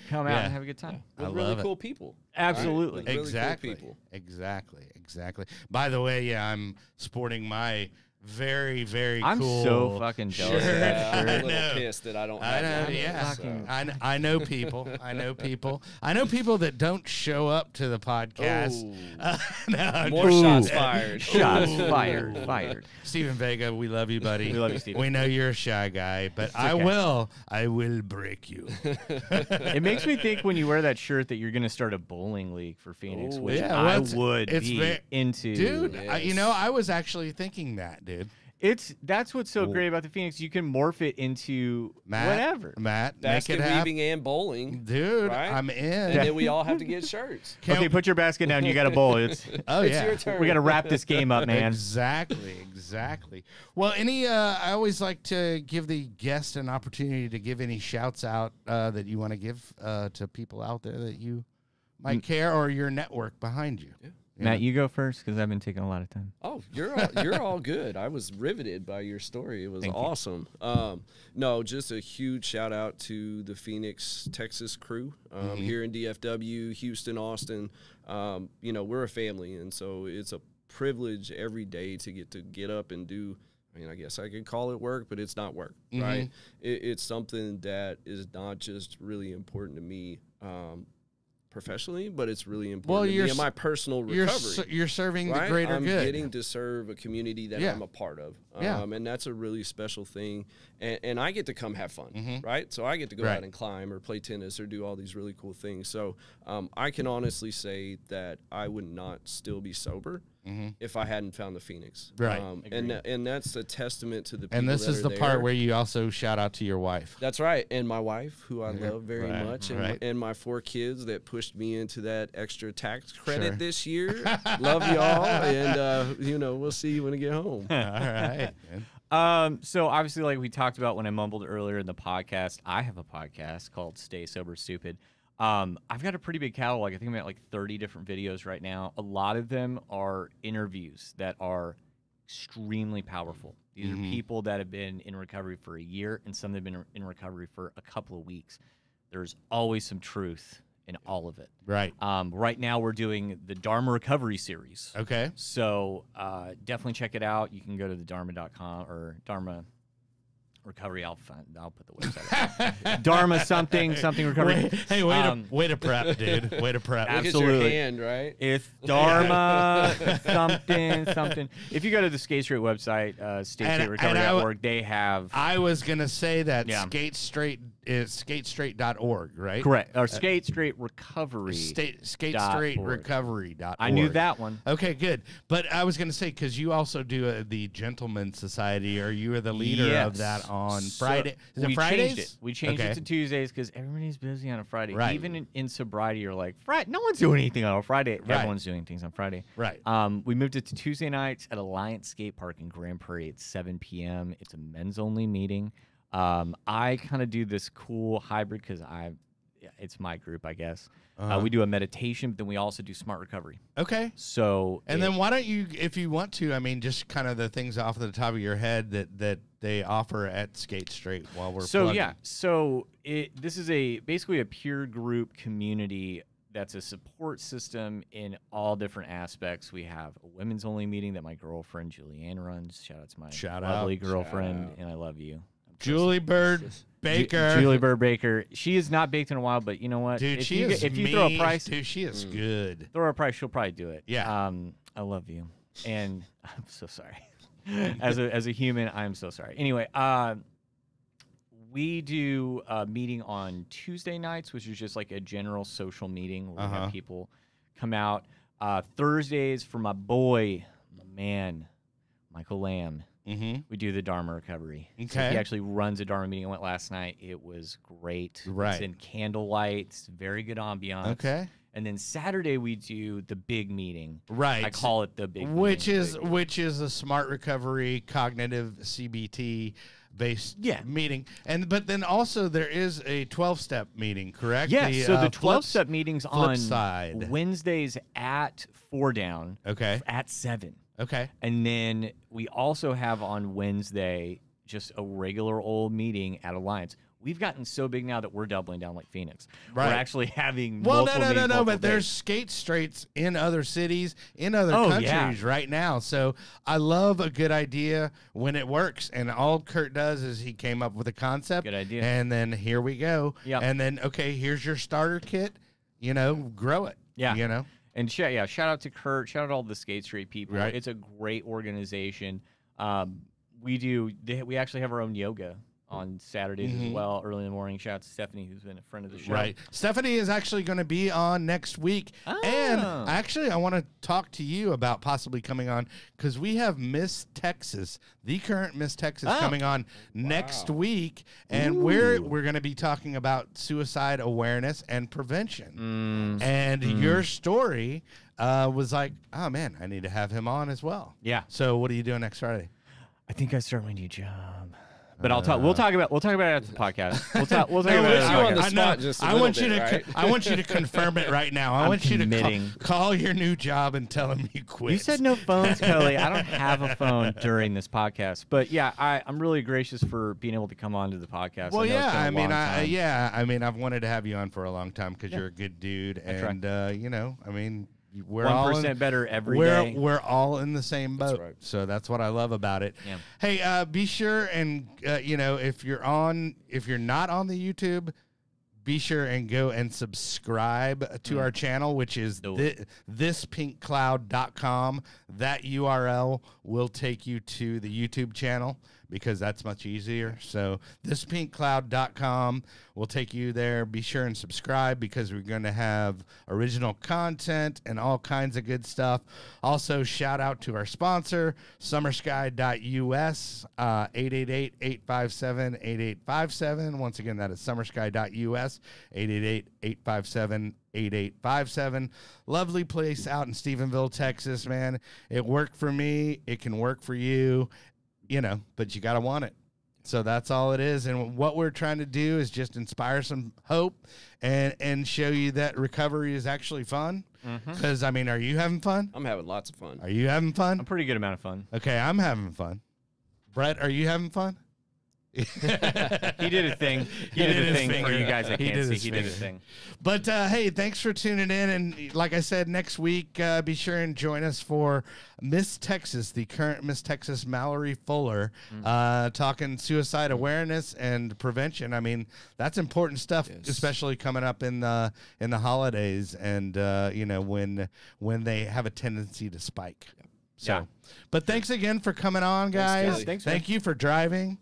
Come out Yeah. and have a good time. I With really love it. cool people. Absolutely. Right? Really cool exactly. people. Exactly. Exactly. By the way, yeah, I'm sporting my very, very I'm cool. so fucking jealous shirt. of that Yeah, I'm a little know. pissed that I don't I have know, one, yeah. so. I, kn- I know people. I know people. I know people that don't show up to the podcast. Ooh. Uh, no, More just- shots fired. Shots fired. Fired. Steven Vega, we love you, buddy. We love you, Steven. We know you're a shy guy, but I will. I will break you. It makes me think when you wear that shirt that you're going to start a bowling league for Phoenix, Ooh. which Yeah, I it's- would it's be ve- into. dude. I, you know, I was actually thinking that, dude. it's that's what's so Well- great about the Phoenix. You can morph it into Matt, whatever. Matt, make Basket it happen, weaving and bowling. dude. right? I'm in. And then we all have to get shirts. Can't- okay, put your basket down. You got a bowl. It's oh it's yeah. your turn. we got to wrap this game up, man. Exactly, exactly. Well, any uh, I always like to give the guest an opportunity to give any shouts out uh, that you want to give uh, to people out there that you might Mm. care or your network behind you. Yeah. You Matt, know? you go first because I've been taking a lot of time. Oh, you're all, you're all good. I was riveted by your story. It was Thank awesome. Um, no, just a huge shout out to the Phoenix, Texas crew um, Mm-hmm. here in DFW, Houston, Austin. Um, you know, we're a family, and so it's a privilege every day to get to get up and do. I mean, I guess I could call it work, but it's not work, Mhm. right? It, it's something that is not just really important to me. Um, professionally, but it's really important Well, to you're me in my personal You're recovery you're serving right? the greater I'm good. getting to serve a community that Yeah. I'm a part of. Yeah. Um, and that's a really special thing. And, and I get to come have fun, Mhm. right? So I get to go Right. out and climb or play tennis or do all these really cool things. So um, I can honestly say that I would not still be sober hmm if I hadn't found the Phoenix. Right. Um, and, tha- and that's a testament to the people And this that is are the part where you also shout out to your wife. That's right. And my wife, who I Yeah, love very right, much, and, right. and my four kids that pushed me into that extra tax credit Sure. this year. love y'all. And, uh, you know, we'll see you when I get home. All right. Man. Um, so obviously, like we talked about when I mumbled earlier in the podcast, I have a podcast called Stay Sober Stupid. Um, I've got a pretty big catalog. I think I'm at like 30 different videos right now. A lot of them are interviews that are extremely powerful. These Mhm. are people that have been in recovery for a year, and some that have been in recovery for a couple of weeks. There's always some truth in all of it. Right. Um, right now, we're doing the Dharma Recovery series. Okay. So uh, definitely check it out. You can go to the dharma.com or Dharma Recovery. I'll find, I'll put the website. up. Dharma something something recovery. Wait- hey, way Um, to way to prep, dude. Way to prep. Absolutely. your hand, right? It's Dharma something something. If you go to the Skate Straight website, uh, and I skatestraightrecovery.org, they have I was gonna say that Yeah. skate straight is skatestraight.org, right? correct or Skate Straight Recovery. State skate dot straight org. recovery dot I knew org. that one. Okay, good. But I was going to say because you also do uh, the Gentleman Society, or you are the leader of Yes. that on So Friday. Is we it Fridays? changed it. We changed Okay. it to Tuesdays because everybody's busy on a Friday. Right. Even in, in sobriety, you're like, Friday. No one's doing anything on a Friday. Right. Everyone's doing things on Friday. Right. Um, we moved it to Tuesday nights at Alliance Skate Park in Grand Prairie at 7 p.m. It's a men's only meeting. Um, I kind of do this cool hybrid because I, it's my group, I guess. uh Uh-huh. we do a meditation, but then we also do smart recovery. Okay. So And it- then why don't you, if you want to, I mean, just kind of the things off the top of your head that that they offer at Skate Straight while we're so plugging. yeah so it this is a basically a peer group community that's a support system in all different aspects we have a women's only meeting that my girlfriend julianne runs shout out to my Shout lovely out. girlfriend Shout out. and i love you Julie Bird Ju- Baker. Julie Bird Baker. She is not baked in a while, but you know what? Dude, if she you, is if you throw a mean. price, Dude, she is Mm. good. throw a price, she'll probably do it. Yeah. Um, I love you, and I'm so sorry. as a as a human, I'm so sorry. Anyway, uh, we do a meeting on Tuesday nights, which is just like a general social meeting where we Uh-huh. have people come out. Uh, Thursdays for my boy, my man, Michael Lamb. Mm-hmm. We do the Dharma recovery. So he actually runs a Dharma meeting. I went last night. It was great. Right. It's in candlelight. It's very good ambiance. Okay. And then Saturday we do the big meeting. Right. I call it the big which meeting. is which is a smart recovery cognitive CBT based Yeah. meeting. And but then also there is a 12 step meeting, correct? yeah. so uh, the 12 step meetings on side. Wednesdays at four down Okay. at seven. Okay. And then we also have on Wednesday just a regular old meeting at Alliance. We've gotten so big now that we're doubling down like Phoenix. Right. We're actually having Well, no, no, no, no. But there's skate straights in other cities, in other Oh, countries yeah. right now. So I love a good idea when it works. And all Kurt does is he came up with a concept. Good idea. And then here we go. Yep. And then okay, here's your starter kit. You know, grow it. Yeah. You know. And sh- yeah, shout out to Kurt. Shout out to all the Skate Straight people. Right. It's a great organization. Um, we do. They, we actually have our own yoga on Saturdays Mhm. as well, early in the morning. Shout out to Stephanie, who's been a friend of the show. Right. Stephanie is actually going to be on next week. And Oh. actually, I want to talk to you about possibly coming on because we have Miss Texas, the current Miss Texas, Oh. coming on next week. And we're, we're going to be talking about suicide awareness and prevention. Mm, And Mm. your story uh, was like, oh man, I need to have him on as well. yeah, So, what are you doing next Friday? I think I start my new job. But I'll talk. We'll talk about. We'll talk about it after the podcast. We'll talk. We'll talk about it. after you the on the podcast. I spot know. just a I little want you bit, to. right? co- I want you to confirm it right now. I I'm want you to committing. call, call your new job and tell him you quit. You said no phones, Kelly. I don't have a phone during this podcast, but yeah, I, I'm really gracious for being able to come on to the podcast. Well, I know it's yeah. been a I mean, long I time. yeah. I mean, I've wanted to have you on for a long time because Yeah. you're a good dude, I try. and uh, you know, I mean, we're one all in, better every we're day. we're all in the same That's boat. right. So that's what I love about it. Yeah. Hey, uh, be sure and uh, you know if you're on if you're not on the YouTube, be sure and go and subscribe to our channel, which is thi- thispinkcloud.com. That URL will take you to the YouTube channel because that's much easier. So thispinkcloud.com will take you there. Be sure and subscribe because we're going to have original content and all kinds of good stuff. Also, shout out to our sponsor, summersky.us, uh, 888-857-8857. Once again, that is summersky.us, 888-857-8857. Lovely place out in Stephenville, Texas, man. It worked for me. It can work for you you know, but you got to want it. So that's all it is. And what we're trying to do is just inspire some hope and and show you that recovery is actually fun. Mm-hmm. Because I mean, are you having fun? I'm having lots of fun. Are you having fun? A pretty good amount of fun. Okay, I'm having fun. Brett, are you having fun? He did a thing. He, He did, did a his thing for you guys He can't did see. He did a thing. But uh, hey, thanks for tuning in. And like I said, next week, uh, be sure and join us for Miss Texas, the current Miss Texas Mallory Fuller, uh, talking suicide awareness and prevention. I mean, that's important stuff, Yes. especially coming up in the in the holidays and uh, you know when when they have a tendency to spike. So, Yeah. but thanks again for coming on, guys. Kelly. Thanks, Thank you for driving.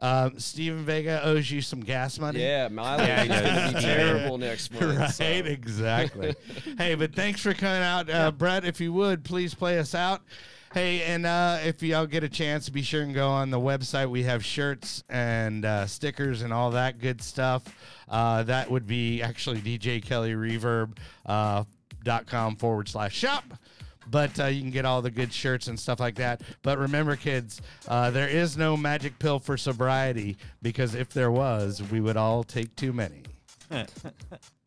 Uh, Steven Vega owes you some gas money. Yeah, mileage Yeah, is going to be terrible next month. Right, so. exactly. hey, but thanks for coming out, uh, Brett. If you would, please play us out. Hey, and uh, if y'all get a chance, be sure and go on the website. We have shirts and uh, stickers and all that good stuff. Uh, that would be actually DJ Kelly Reverb uh, dot com forward slash shop. But uh, you can get all the good shirts and stuff like that. But remember, kids, uh, there is no magic pill for sobriety because if there was, we would all take too many.